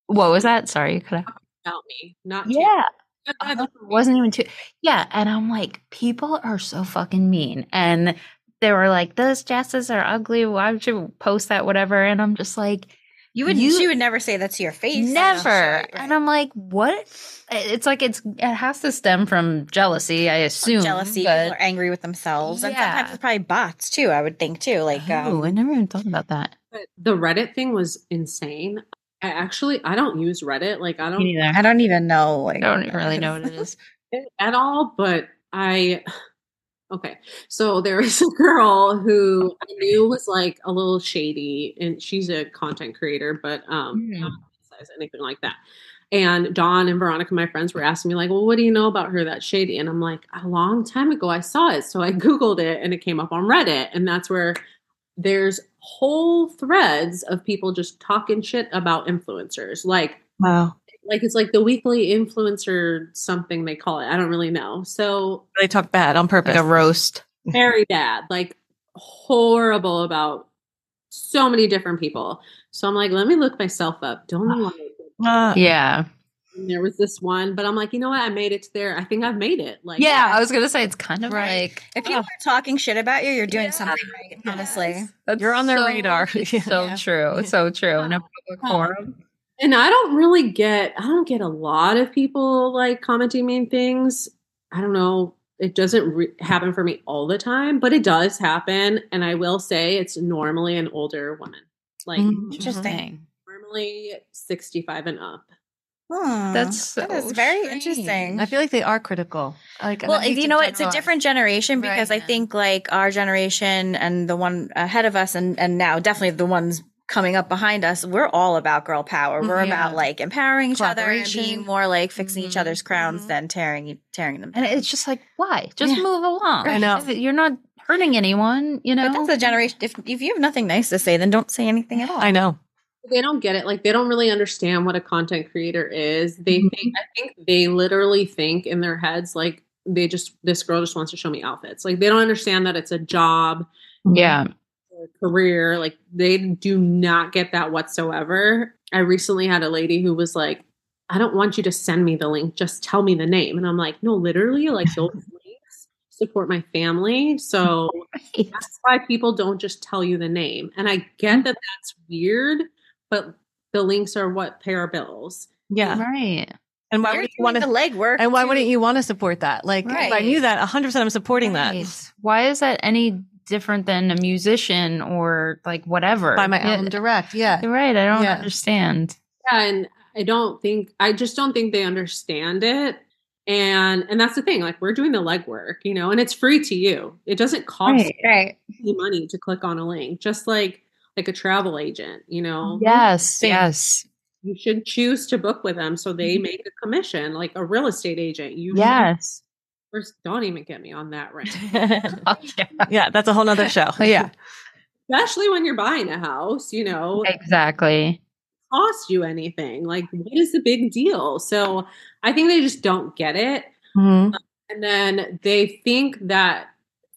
what was that? Sorry, could have. About me, not Yeah. It uh-huh. wasn't even too. Yeah. And I'm like, people are so fucking mean. And they were like, those dresses are ugly. Why would you post that? Whatever. And I'm just like, You would You- she would never say that to your face. Never. Right, And I'm like, what? It's like it's it has to stem from jealousy, I assume. jealousy. but- People are angry with themselves, and Yeah. sometimes it's probably bots too. I would think too. Like, oh, um, I never even thought about that. But the Reddit thing was insane. I actually I don't use Reddit. Like I don't Me neither. I don't even know. Like, I don't really know what it is. at all, but I okay. So there was a girl who I knew was like a little shady, and she's a content creator, but um, not size anything like that. And Dawn and Veronica, my friends, were asking me like, "Well, what do you know about her that's shady?" And I'm like, "A long time ago, I saw it, so I googled it, and it came up on Reddit, and that's where." There's whole threads of people just talking shit about influencers. Like Wow. Like it's like the weekly influencer something they call it. I don't really know. So They talk bad on purpose. Like a roast. very bad, like horrible about so many different people. So I'm like, let me look myself up. Don't know why. I did that. Uh, Yeah. And There was this one, but I'm like, you know what? I made it to there. I think I've made it. Like, Yeah, I was gonna say it's kind of Right. like if people are talking shit about you, you're doing Yeah. something right. Honestly, that's You're on their so- radar. it's Yeah. So Yeah. true. So true. In a public forum. And I don't really get. I don't get a lot of people like commenting mean things. I don't know. It doesn't re- happen for me all the time, but it does happen. And I will say it's normally an older woman, like. Interesting. normally 65 and up. Hmm, That's that is very strange. interesting. I feel like they are critical. Like, and well, you know, it's a different generation because I think like our generation and the one ahead of us, and and now definitely the ones coming up behind us, we're all about girl power. We're Mhm. about like empowering each other and being more like fixing each Mhm. other's crowns Mhm. than tearing tearing them. And it's just like, why? Just Yeah. move along. I know. You're not hurting anyone, you know? But that's a generation. If if you have nothing nice to say, then don't say anything at all. I know. They don't get it. Like they don't really understand what a content creator is. They Mhm. think I think they literally think in their heads like they just this girl just wants to show me outfits. Like they don't understand that it's a job, yeah. Or career. Like they do not get that whatsoever. I recently had a lady who was like, I don't want you to send me the link, just tell me the name. And I'm like, no, literally, like those links support my family. So Right. that's why people don't just tell you the name. And I get mm-hmm. that that's weird, but the links are what pay our bills. Yeah. Right. And why You're would you doing want the to? legwork. And why to- wouldn't you want to support that? Like, if I knew that, 100. percent I'm supporting that. Why is that any different than a musician or like whatever? By my Yeah, album direct. Yeah. You're right. I don't Yeah. understand. Yeah, and I don't think I just don't think they understand it. And and that's the thing, like we're doing the legwork, you know, and it's free to you. It doesn't cost right. you money to click on a link, just like like a travel agent, you know. Yes. Same. Yes. You should choose to book with them so they Mhm. make a commission, like a real estate agent. You should- Yes. First, don't even get me on that rant. Oh, yeah. yeah, that's a whole nother show. Yeah. Especially when you're buying a house, you know, Exactly. cost you anything. Like, what is the big deal? So I think they just don't get it. Mhm. And then they think that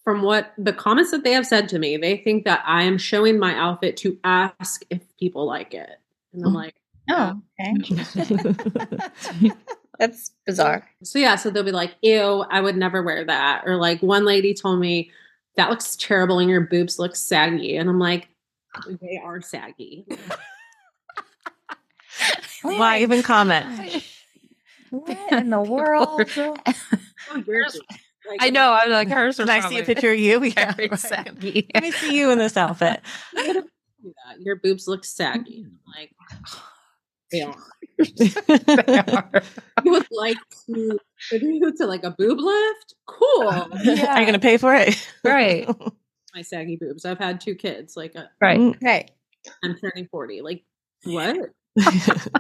from what the comments that they have said to me, they think that I am showing my outfit to ask if people like it. And I'm Mhm. like, Oh, okay. That's bizarre. so yeah, so they'll be like, ew, I would never wear that. Or like one lady told me, that looks terrible and your boobs look saggy. And I'm like, they are saggy. Why even comment? What in the world? Oh, yours is- like, I know. I'm like, hers Can I see a picture of you? Yeah, Very right. saggy. Let me see you in this outfit. do. Your boobs look saggy. Like, they are. You would like to do to like a boob lift? Cool. Are you going to pay for it? right. My saggy boobs. I've had two kids. Like uh, Right. Right. I'm turning 40. Like what?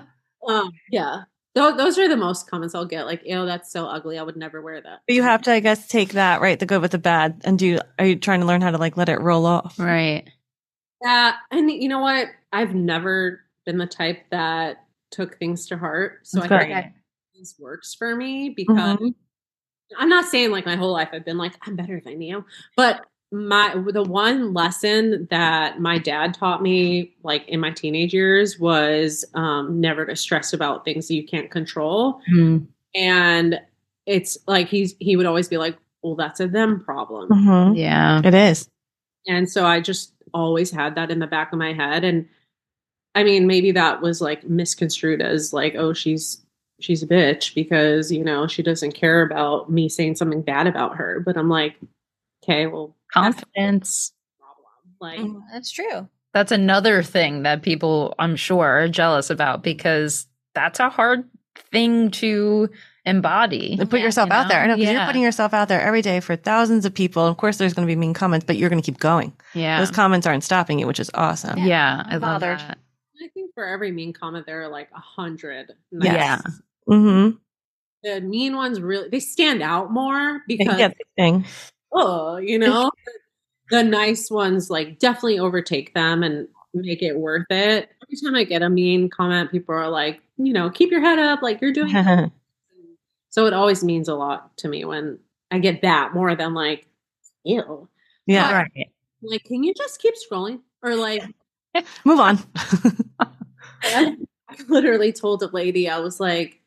um, yeah. Those, those are the most comments I'll get. Like, ew, that's so ugly. I would never wear that. But you have to, I guess, take that right, the good with the bad, and do. Are you trying to learn how to like let it roll off? Right. Yeah, and you know what? I've never been the type that took things to heart. So I Okay. think this works for me because Mhm. I'm not saying like my whole life I've been like I'm better than you, but my the one lesson that my dad taught me like in my teenage years was um never to stress about things that you can't control Mm. and it's like he's he would always be like well that's a them problem Mhm. Yeah. It is. and so I just always had that in the back of my head and I mean maybe that was like misconstrued as like oh she's she's a bitch because you know she doesn't care about me saying something bad about her but I'm like okay well Confidence. like Mhm. That's true. That's another thing that people, I'm sure, are jealous about because that's a hard thing to embody. And put Yeah, yourself you out there. I know? know because Yeah. you're putting yourself out there every day for thousands of people. Of course, there's going to be mean comments, but you're going to keep going. Yeah. Those comments aren't stopping you, which is awesome. Yeah. Yeah. I love bothered. that. I think for every mean comment there are like a hundred Yes. Yeah. Mm-hmm. the mean ones really they stand out more because Yeah, thing. oh, you know, the nice ones like definitely overtake them and make it worth it. Every time I get a mean comment, people are like, you know, keep your head up, like you're doing. so it always means a lot to me when I get that more than like, ew. Right. Like, can you just keep scrolling? Or like, Move on. I literally told a lady, I was like,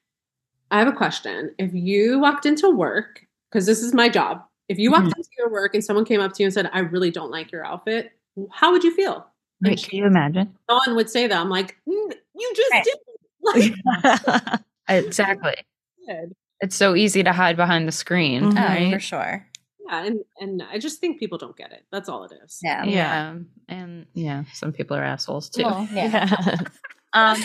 I have a question. If you walked into work, because this is my job, if you walked into your work and someone came up to you and said, I really don't like your outfit, how would you feel? And Wait, can you imagine? no one would say that. I'm like, "Mm, you just Right. did. Like, Exactly. It's so easy to hide behind the screen. Mhm. Oh, Right? for sure. Yeah, and and I just think people don't get it. That's all it is. Yeah. Yeah. And yeah, some people are assholes too. Well, yeah. Yeah. Um,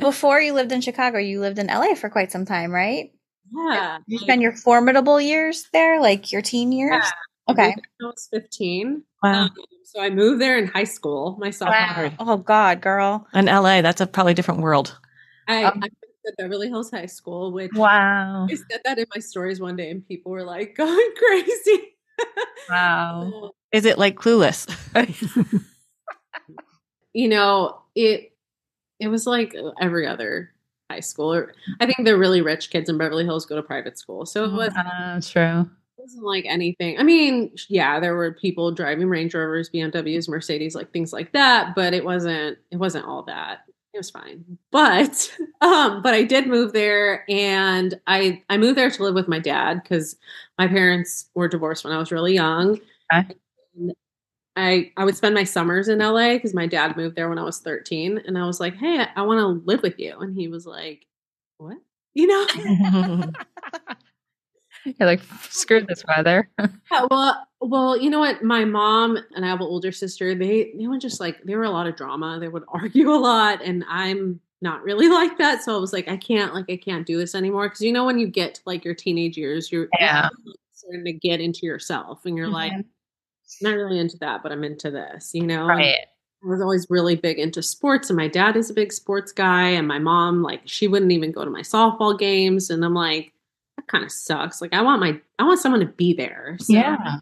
before you lived in Chicago, you lived in LA for quite some time, right? Yeah. You spent your formidable years there, like your teen years. Yeah. Okay. moved I was 15. Wow. Um, so I moved there in high school. My sophomore. Wow. Oh God, girl. In LA, that's a probably different world. I, Um, I to Beverly Hills High School, which Wow. I said that in my stories one day, and people were like going crazy. Wow. Is it like clueless? you know, it it was like every other high school. Or- I think the really rich kids in Beverly Hills go to private school, so it was Uh, true. wasn't like anything. I mean, yeah, there were people driving Range Rovers, BMWs, Mercedes, like things like that, but it wasn't it wasn't all that. It was fine. But um but I did move there and I I moved there to live with my dad cuz my parents were divorced when I was really young. Okay. I I would spend my summers in LA cuz my dad moved there when I was 13 and I was like, "Hey, I, I want to live with you." And he was like, "What?" You know? You're like, screw this weather. Yeah, well, well, you know what? My mom and I have an older sister. They they would just like there were a lot of drama. They would argue a lot, and I'm not really like that. So I was like, I can't like I can't do this anymore because you know when you get to like your teenage years, you're Yeah. you're starting to get into yourself, and you're like, Mhm. not really into that, but I'm into this. You know, And. I was always really big into sports, and my dad is a big sports guy, and my mom like she wouldn't even go to my softball games, and I'm like. That kind of sucks. Like I want my I want someone to be there. So Yeah.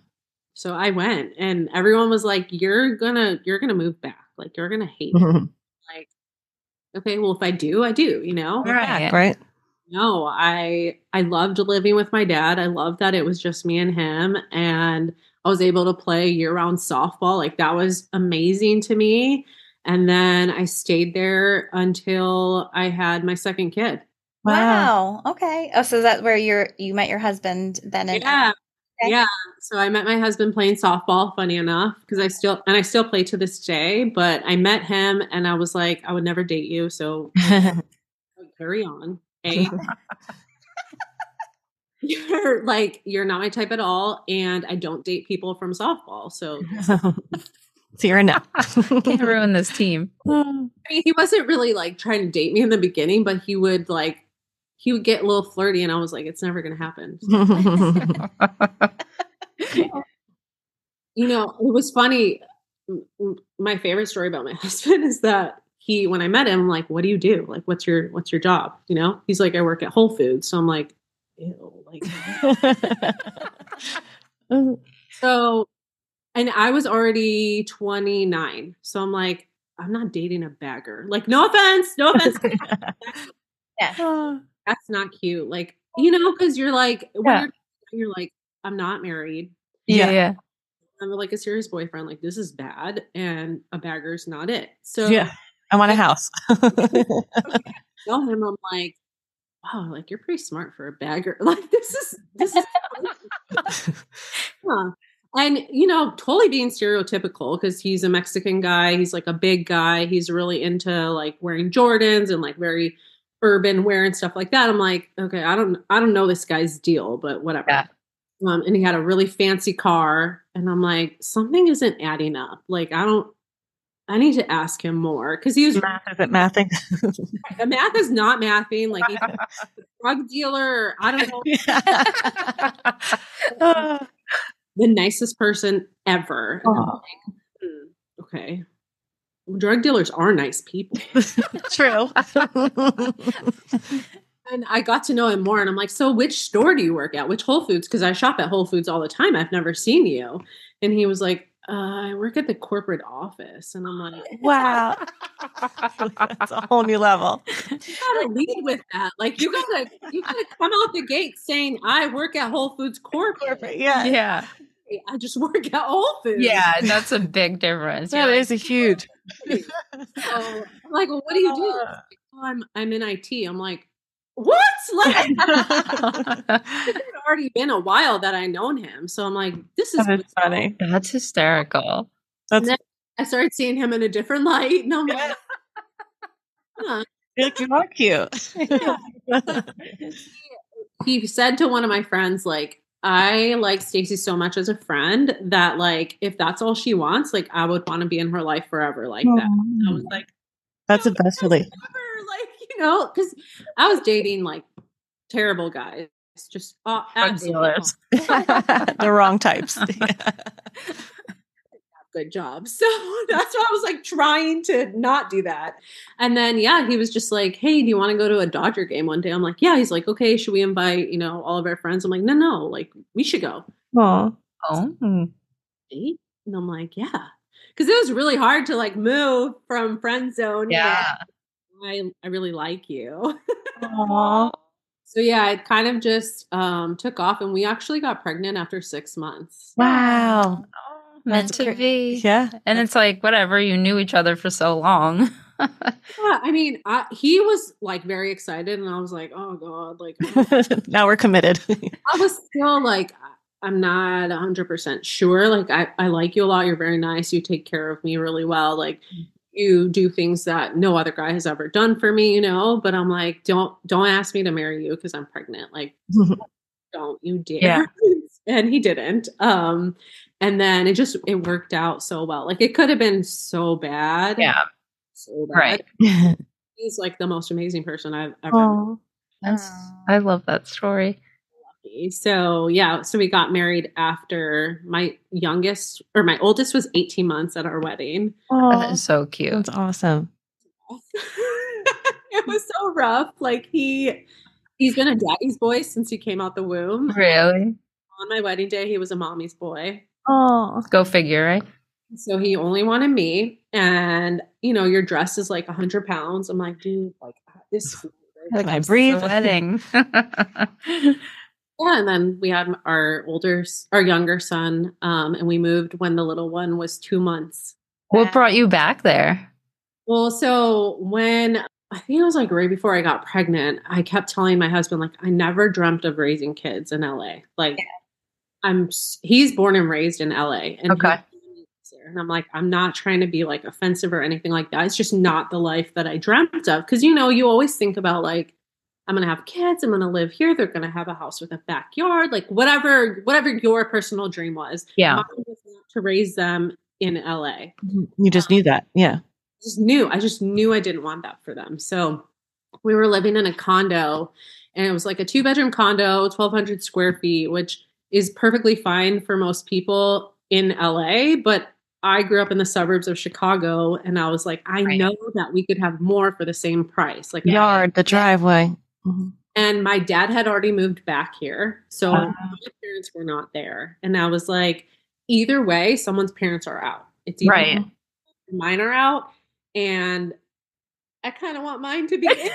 so I went and everyone was like, You're gonna you're gonna move back. Like you're gonna hate it. Like, okay, well if I do, I do, you know? Right. right? No, I I loved living with my dad. I loved that it was just me and him and I was able to play year-round softball. Like that was amazing to me. And then I stayed there until I had my second kid. Wow. Okay. Oh, so that's where you're you met your husband then? In- Yeah. Okay. Yeah. So I met my husband playing softball, funny enough, because I still and I still play to this day, but I met him and I was like, I would never date you, so carry on. A, you're like you're not my type at all, and I don't date people from softball. So so you're a no. Can't ruin this team. I mean, he wasn't really like trying to date me in the beginning, but he would like he would get a little flirty, and I was like, it's never gonna happen. You know, it was funny. My favorite story about my husband is that he, when I met him, I'm like, what do you do? Like, what's your what's your job? You know, he's like, I work at Whole Foods. So I'm like, ew, like so. And I was already 29, so I'm like, I'm not dating a bagger. Like, no offense, no offense. Yeah. Ah. That's not cute. Like, you know, because you're like, when Yeah. you're, you're like, I'm not married. Yeah, Yeah. yeah. I'm like a serious boyfriend. Like, this is bad, and a bagger's not it. So Yeah. I want a house. tell him, I'm like, wow, like you're pretty smart for a bagger. Like, this is this is. Huh. And you know, totally being stereotypical because he's a Mexican guy. He's like a big guy. He's really into like wearing Jordans and like very urban wear and stuff like that. I'm like, okay, I don't, I don't know this guy's deal, but whatever. Yeah. Um, and he had a really fancy car, and I'm like, something isn't adding up. Like, I don't. I need to ask him more because he was Math isn't mathing. the math is not mathing. Like he's a drug dealer. I don't know the nicest person ever. And I'm like, "Hmm, okay. Drug dealers are nice people. True. And I got to know him more. And I'm like, so which store do you work at? Which Whole Foods? Because I shop at Whole Foods all the time. I've never seen you. And he was like, uh, I work at the corporate office. And I'm like, wow. That's a whole new level. you gotta lead with that. Like you gotta you gotta come out the gate saying, I work at Whole Foods corporate. Yeah. Yeah. I just work at Whole Foods. Yeah, that's a big difference. That You're is a huge. So I'm like, well, what do you do? Uh. Like, "Oh, I'm I'm in IT. I'm like, what? Like like- it already been a while that I known him. So I'm like, this is That is funny. That's hysterical. That's then- I started seeing him in a different light. And I'm like, huh. like you are cute. he said to one of my friends, like, I like Stacy so much as a friend that like if that's all she wants, like I would want to be in her life forever like that. I was like, That's the best relief. ever, like, you know, because I was dating like terrible guys. Just uh, Drug absolutely the wrong types. good job. So that's why I was like trying to not do that. And then yeah, he was just like, "Hey, do you want to go to a Dodger game one day?" I'm like, "Yeah." He's like, "Okay, should we invite you know all of our friends?" I'm like, "No, no, like we should go." Aw. Oh? And I'm like, "Yeah," because it was really hard to like move from friend zone. yeah. I I really like you. Aw. So yeah, it kind of just um, took off, and we actually got pregnant after six months. Wow. Meant to great. be. Yeah. And it's like, whatever, you knew each other for so long. Yeah, I mean, I, he was like very excited, and I was like, "Oh God!" Like I now we're committed. I was still like, I'm not 100% sure. Like, I, I like you a lot. You're very nice. You take care of me really well. Like, you do things that no other guy has ever done for me, you know? But I'm like, don't, don't ask me to marry you because I'm pregnant. Like, don't you dare. Yeah. and he didn't. Um, and then it just, it worked out so well. Like, it could have been so bad. yeah. So bad. Right. He's like the most amazing person I've ever Aw. That's, I love that story. So yeah, so we got married after my youngest or my oldest was 18 months at our wedding. That Aw. is so cute. That's awesome. it was so rough. Like he he's been a daddy's boy since he came out the womb. Really? On my wedding day, he was a mommy's boy. Oh. Go figure, right? So he only wanted me. And you know, your dress is like hundred pounds. I'm like, dude, like this Like I breathe. The wedding. Yeah, and then we had our older, our younger son, um, and we moved when the little one was two months. what brought you back there? Well, so when I think it was like right before I got pregnant, I kept telling my husband like I never dreamt of raising kids in LA. Like I'm, he's born and raised in LA, and Okay. and I'm like I'm not trying to be like offensive or anything like that. It's just not the life that I dreamt of because you know you always think about like I'm gonna have kids, I'm gonna live here, they're gonna have a house with a backyard, like whatever whatever your personal dream was. Yeah. Was to raise them in LA mm-hmm. You just knew that. Yeah. just knew I just knew I didn't want that for them. So we were living in a condo and it was like a two bedroom condo, 1200 square feet, which is perfectly fine for most people in LA, but I grew up in the suburbs of Chicago and I was like I Right. know that we could have more for the same price. Like Yard, the driveway. Mhm. and my dad had already moved back here. So Ah. my parents were not there. And I was like either way someone's parents are out. It's either Right. mine are out and I kind of want mine to be.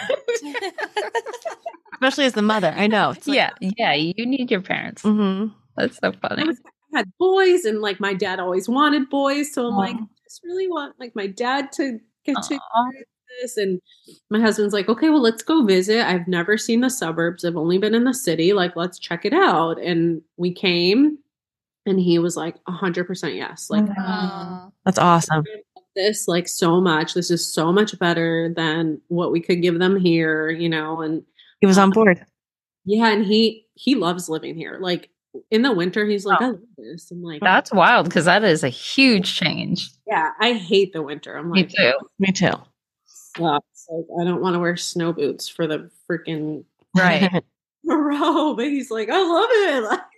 Especially as the mother. I know. It's like, yeah, yeah. You need your parents. mhm. That's so I funny. was I had boys, and like my dad always wanted boys, so I'm like, Aw. I just really want like my dad to get to this. And my husband's like, okay, well, let's go visit. I've never seen the suburbs. I've only been in the city. Like, let's check it out. And we came, and he was like, hundred percent yes. Like Mhm. Aw. That's awesome. I love this like so much. This is so much better than what we could give them here, you know. And He was on um, board. yeah, and he he loves living here. Like in the winter, he's like, Oh. I love this. I'm like, That's wild because that is a huge change. yeah, I hate the winter. I'm like, Me like, too. Me too. sucks. Like, I don't want to wear snow boots for the freaking Right. row. But he's like, I love it.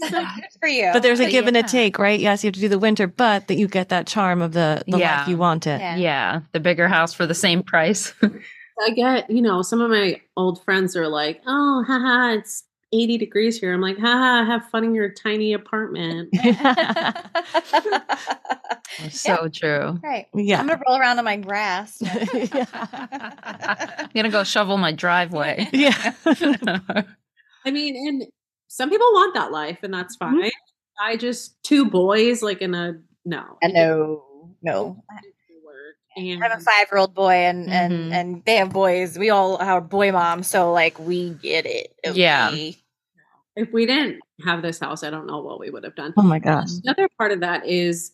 Like, he's so Good for you. but there's a But give and a take, right? Yes, you have to do the winter, but that you get that charm of the, the Yeah. life you want it. Yeah. yeah. The bigger house for the same price. I get, you know, some of my old friends are like, oh, haha, it's 80 degrees here. I'm like, haha, have fun in your tiny apartment. so true. right. yeah. I'm gonna roll around on my grass. I'm gonna go shovel my driveway. yeah. I mean, and some people want that life, and that's Mhm. fine. I just, two boys, like in a, no. No, no. Work. I have a five year old boy and and and they have boys. We all are boy moms, so like we get it. Yeah. if we didn't have this house, I don't know what we would have done. Oh my gosh. Another part of that is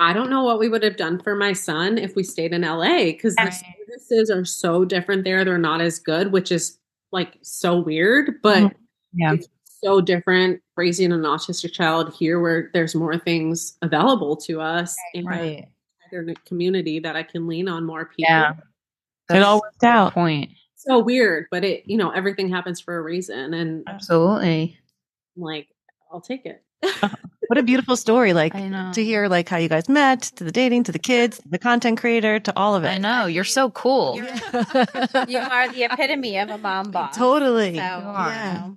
I don't know what we would have done for my son if we stayed in LA because the services are so different there. They're not as good, which is like so weird, but Mhm. Yeah. it's so different raising an autistic child here where there's more things available to us in Right. a community that I can lean on more people. Yeah. It all worked out. point. So weird, but it, you know, everything happens for a reason. And I'm Absolutely. like, I'll take it. What a beautiful story. Like to hear like how you guys met, to the dating, to the kids, the content creator, to all of it. I know. You're so cool. You are the epitome of a mom boss. totally. So, are. Yeah.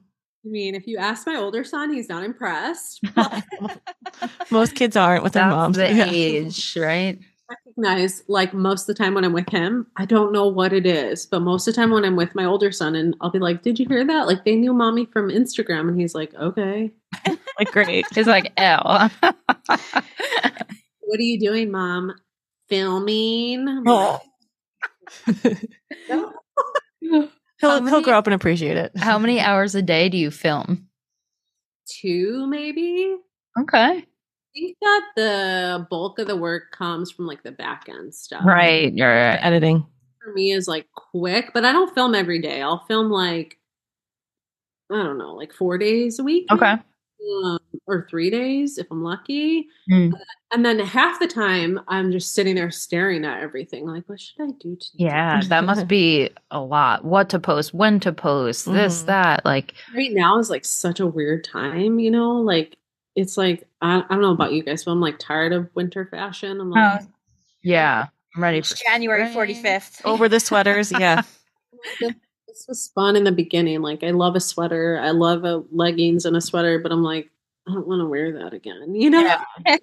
I mean, if you ask my older son, he's not impressed. Most kids aren't with their moms. the Yeah. age, right? recognize like most of the time when I'm with him, I don't know what it is, but most of the time when I'm with my older son and I'll be like, "Did you hear that? Like they knew mommy from Instagram." And he's like, "Okay." Like great. It's like L. What are you doing, mom? Filming. Oh. "No." He'll How he'll grow up and appreciate it. How many hours a day do you film? Two maybe. Okay. I think that the bulk of the work comes from like the back end stuff. Right. You're right. Editing. For me is like quick, but I don't film every day. I'll film like I don't know, like four days a week. Okay. Um, or three days if I'm lucky. Mm. And then half the time I'm just sitting there staring at everything, like, what should I do today? Yeah, that must be a lot. What to post, when to post, this, Mhm. that. Like, Right now is like such a weird time, you know? Like, it's like, I, I don't know about you guys, but I'm like tired of winter fashion. I'm like, Oh, yeah, I'm ready for January 45th. Over the sweaters. Yeah. this, this was fun in the beginning. Like, I love a sweater. I love a leggings and a sweater, but I'm like, I don't want to wear that again, you know? Yeah.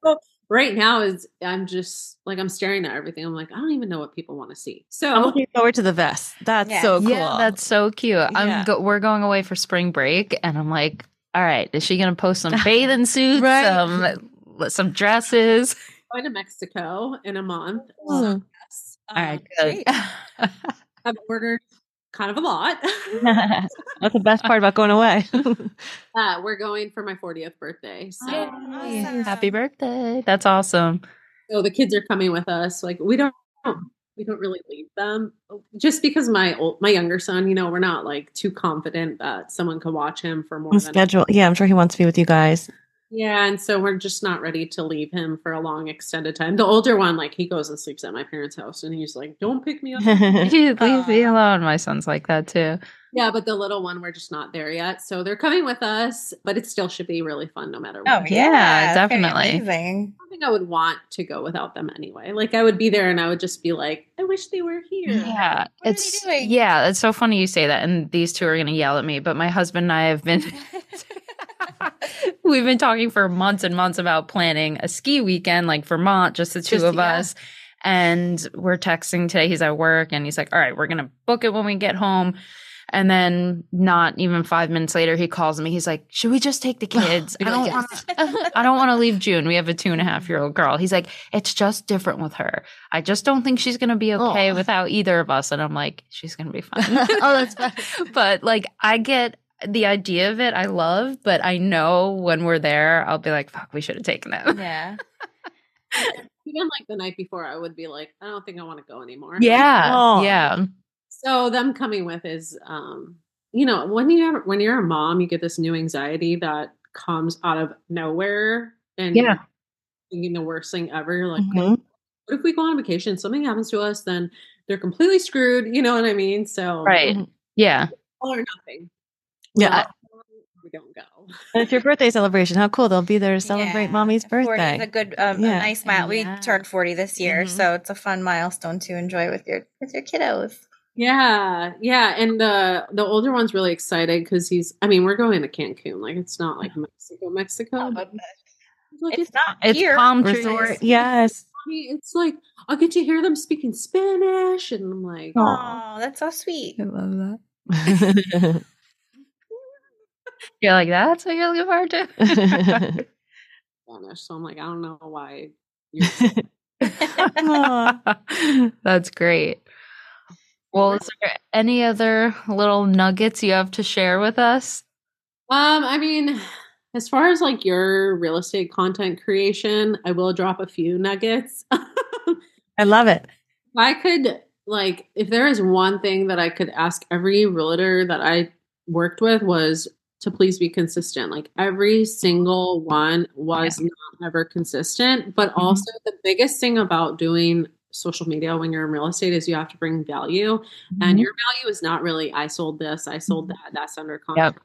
right now is I'm just like I'm staring at everything. I'm like, I don't even know what people want to see. So I'm looking forward to the vest. That's Yeah. so cool. Yeah, that's so cute. I'm go- we're going away for spring break, and I'm like, all right, is she gonna post some bathing suits, Right. some some dresses? going to Mexico in a month. Yes. All right, Um, good. I've ordered kind of a lot. that's the best part about going away. uh, we're going for my 40th birthday. So, Yay. Awesome. Happy birthday! That's awesome. so the kids are coming with us. Like we don't we don't really leave them just because my old my younger son, you know, we're not like too confident that someone can watch him for more On than schedule. Yeah, I'm sure he wants to be with you guys. Yeah, and so we're just not ready to leave him for a long extended time. The older one, like he goes and sleeps at my parents' house, and he's like, "Don't pick me up." Leave me uh, alone. My son's like that too. yeah, but the little one, we're just not there yet. So they're coming with us, but it still should be really fun no matter Oh what. Yeah, yeah, it's gonna be definitely. Amazing. I think I would want to go without them anyway. Like I would be there, and I would just be like, "I wish they were here." Yeah, What are it's they doing? yeah, it's so funny you say that, and these two are gonna yell at me. But my husband and I have been we've been talking for months and months about planning a ski weekend, like Vermont, just the two Just- of yeah. us. And we're texting today. He's at work and he's like, All right, we're going to book it when we get home. And then not even five minutes later, he calls me. He's like, "Should we just take the kids? I don't want. I don't want to leave June. We have a two and a half year old girl." He's like, "It's just different with her. I just don't think she's gonna be okay Aw. without either of us." And I'm like, "She's gonna be fine." oh, that's better. but like, I get the idea of it. I love, but I know when we're there, I'll be like, "Fuck, we should have taken them." Yeah. Even like the night before, I would be like, I don't think I want to go anymore. Yeah, Oh. yeah, So them coming with is, um, you know, when you have, when you're a mom, you get this new anxiety that comes out of nowhere, and Yeah. thinking the worst thing ever. You're like, Mhm. what if we go on vacation, something happens to us, then they're completely screwed. You know what I mean? So right, yeah. all or nothing. Yeah. Well, we don't go. And it's your birthday celebration. How cool. They'll be there to celebrate Yeah. mommy's 40 is birthday. a good, um, Yeah. a nice mile. We turned forty this year, Mhm. so it's a fun milestone to enjoy with your with your kiddos. Yeah, yeah, and the the older one's really excited because he's. I mean, we're going to Cancun. Like it's not like Mexico, Mexico. but like, it's not It's here. palm Resort. trees. Yes. It's like I get to hear them speaking Spanish, and I'm like, Oh, that's so sweet. I love that. You're like, that's what you're looking forward to. Spanish. So I'm like, I don't know why. You're That's great. Well, is there any other little nuggets you have to share with us? Um, I mean, as far as like your real estate content creation, I will drop a few nuggets. I love it. I could like if there is one thing that I could ask every realtor that I worked with was to please be consistent. Like every single one was not ever consistent, but Mhm. also the biggest thing about doing social media when you're in real estate is you have to bring value and your value is not really I sold this, I sold that, that's under contract.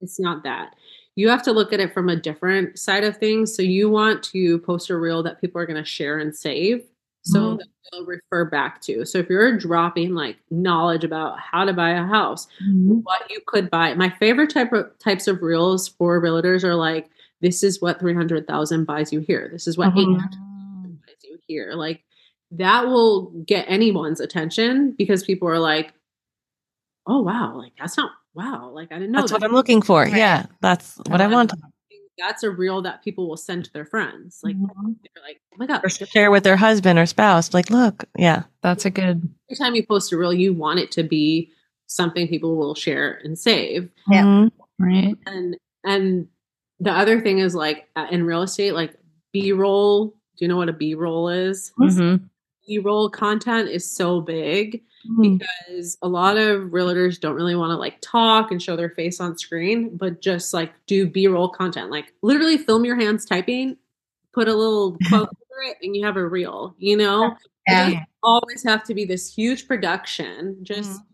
It's not that. You have to look at it from a different side of things. So you want to post a reel that people are going to share and save so Mhm. that they'll refer back to. So if you're dropping like knowledge about how to buy a house, what you could buy. My favorite type of types of reels for realtors are like this is what 300,000 buys you here. This is what Mhm. 800,000 buys you here. Like that will get anyone's attention because people are like oh wow, like that's not wow, like I didn't know That's that. what I'm looking for. Right. Yeah. That's what I And want. That's a reel that people will send to their friends. Like Mhm. they're like, oh my god. Or share with their husband or spouse. Like, look, yeah. That's a good. Every time you post a reel, you want it to be something people will share and save. Yeah. Mhm. Right. And and the other thing is like uh, in real estate, like B roll. Do you know what a B roll is? hmm B roll content is so big Mhm. because a lot of realtors don't really want to like talk and show their face on screen, but just like do B roll content. Like literally film your hands typing, put a little quote over it, and you have a reel. You know, it Yeah. doesn't always have to be this huge production. Just Mhm.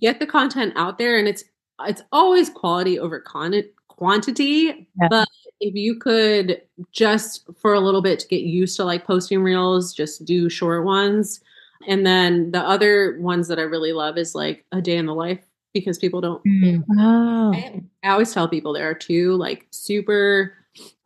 get the content out there, and it's it's always quality over con- quantity. Yeah. But if you could just for a little bit to get used to like posting reels, just do short ones. And then the other ones that I really love is like a day in the life because people don't mm. Oh. I, I always tell people there are two like super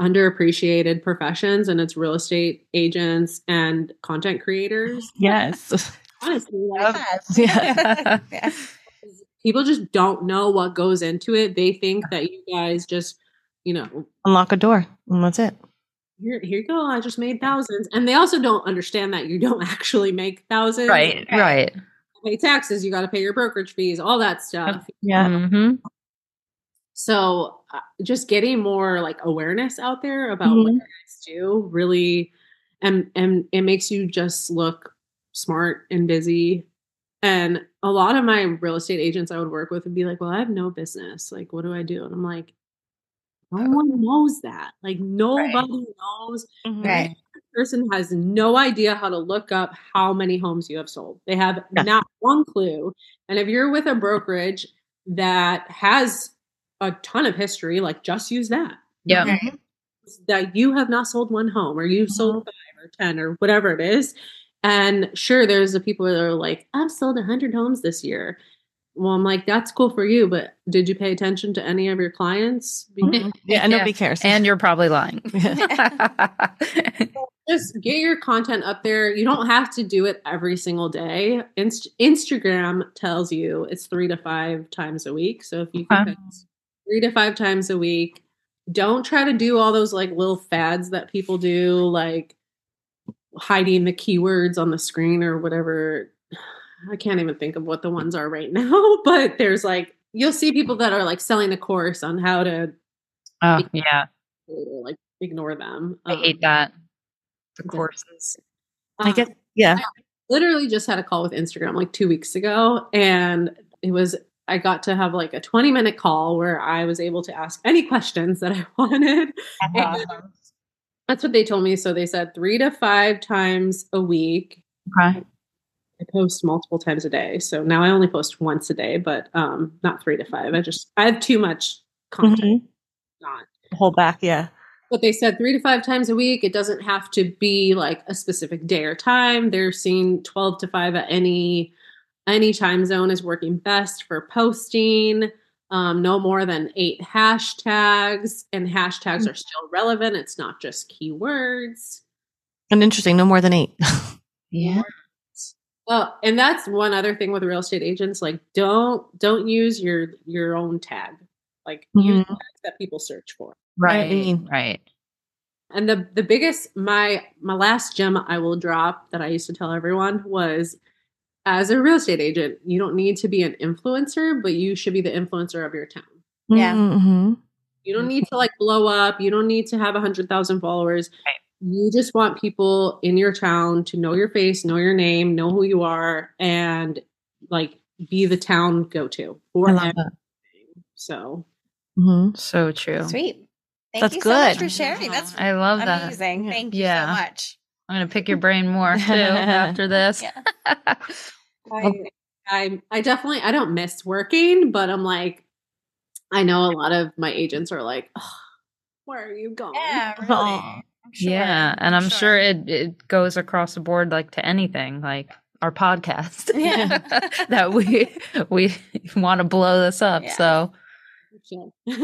underappreciated professions, and it's real estate agents and content creators. Yes. Honestly, like, Yeah. Yeah. people just don't know what goes into it. They think that you guys just, you know, Unlock a door. And that's it. Here, here you go. I just made thousands, and they also don't understand that you don't actually make thousands. Right. Right. You pay taxes. You got to pay your brokerage fees, all that stuff. Yeah. hmm So uh, just getting more like awareness out there about what Mhm. you guys do really and and it makes you just look smart and busy. And a lot of my real estate agents I would work with would be like, "Well, I have no business. Like, what do I do?" And I'm like, "No one knows that. Like, nobody knows. Mhm. Right. Person has no idea how to look up how many homes you have sold. They have Yeah. not one clue. And if you're with a brokerage that has a ton of history, like just use that. Yeah. Right. That you have not sold one home or you've sold five or 10 or whatever it is. And sure, there's the people that are like, I've sold 100 homes this year. Well, I'm like, that's cool for you, but did you pay attention to any of your clients? Because Mhm. Yeah. And Yeah. nobody cares. And you're probably lying. just get your content up there. You don't have to do it every single day. Inst- Instagram tells you it's three to five times a week. So if you can Okay. post three to five times a week, don't try to do all those like little fads that people do, like hiding the keywords on the screen or whatever. I can't even think of what the ones are right now, but there's like you'll see people that are like selling a course on how to Oh, yeah. like ignore them. I Um, hate that. The courses. I um, guess, yeah. literally just had a call with Instagram like two weeks ago, and it was I got to have like a 20 minute call where I was able to ask any questions that I wanted. And that's what they told me. So they said three to five times a week. Okay. I post multiple times a day. So now I only post once a day, but um not three to five. I just I have too much content. Mhm. Not. Hold back. Yeah. But they said three to five times a week. It doesn't have to be like a specific day or time. They're seeing 12 to 5 at any any time zone is working best for posting. Um, no more than eight hashtags, and hashtags are still relevant. It's not just keywords. And interesting. No more than eight. Yeah. Oh, and that's one other thing with real estate agents. Like, don't don't use your your own tag. Like, use Mhm. tags that people search for. Right. Right. And the the biggest my my last gem I will drop that I used to tell everyone was as a real estate agent, you don't need to be an influencer, but you should be the influencer of your town. Yeah. Mm-hmm. You don't need to like blow up. You don't need to have a hundred thousand followers. You just want people in your town to know your face, know your name, know who you are, and like be the town go to for I love everything. that. So Mm-hmm. hmm So true. Sweet. Thank That's you so much for sharing. That's I love that. amazing. Thank you Yeah. so much. I'm gonna pick your brain more too after this. I, I I definitely I don't miss working, but I'm like I know a lot of my agents are like, "Ugh, where are you going? Yeah, really. Aw. I'm sure. Yeah, and I'm sure, it, it goes across the board like to anything, like our podcast. Yeah. that we we want to blow this up. Yeah. So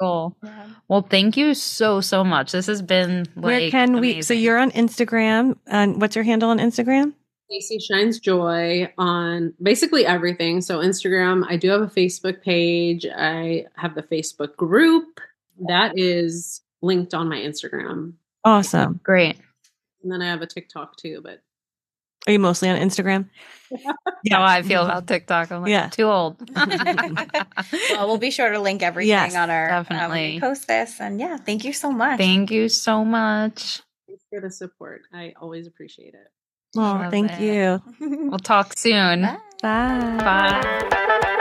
cool. Yeah. Well, thank you so so much. This has been like Where can we? So you're on Instagram. And what's your handle on Instagram? Casey Shines Joy on basically everything. So Instagram, I do have a Facebook page. I have the Facebook group that is linked on my Instagram. Awesome. great. And then I have a TikTok too, but Are you mostly on Instagram? How I feel about TikTok. I'm like, Yeah. too old. well, we'll be sure to link everything Yes, on our um, definitely. post this. And yeah, thank you so much. Thank you so much. thanks for the support. I always appreciate it. Oh, Love thank it. you. We'll talk soon. Bye. Bye. Bye.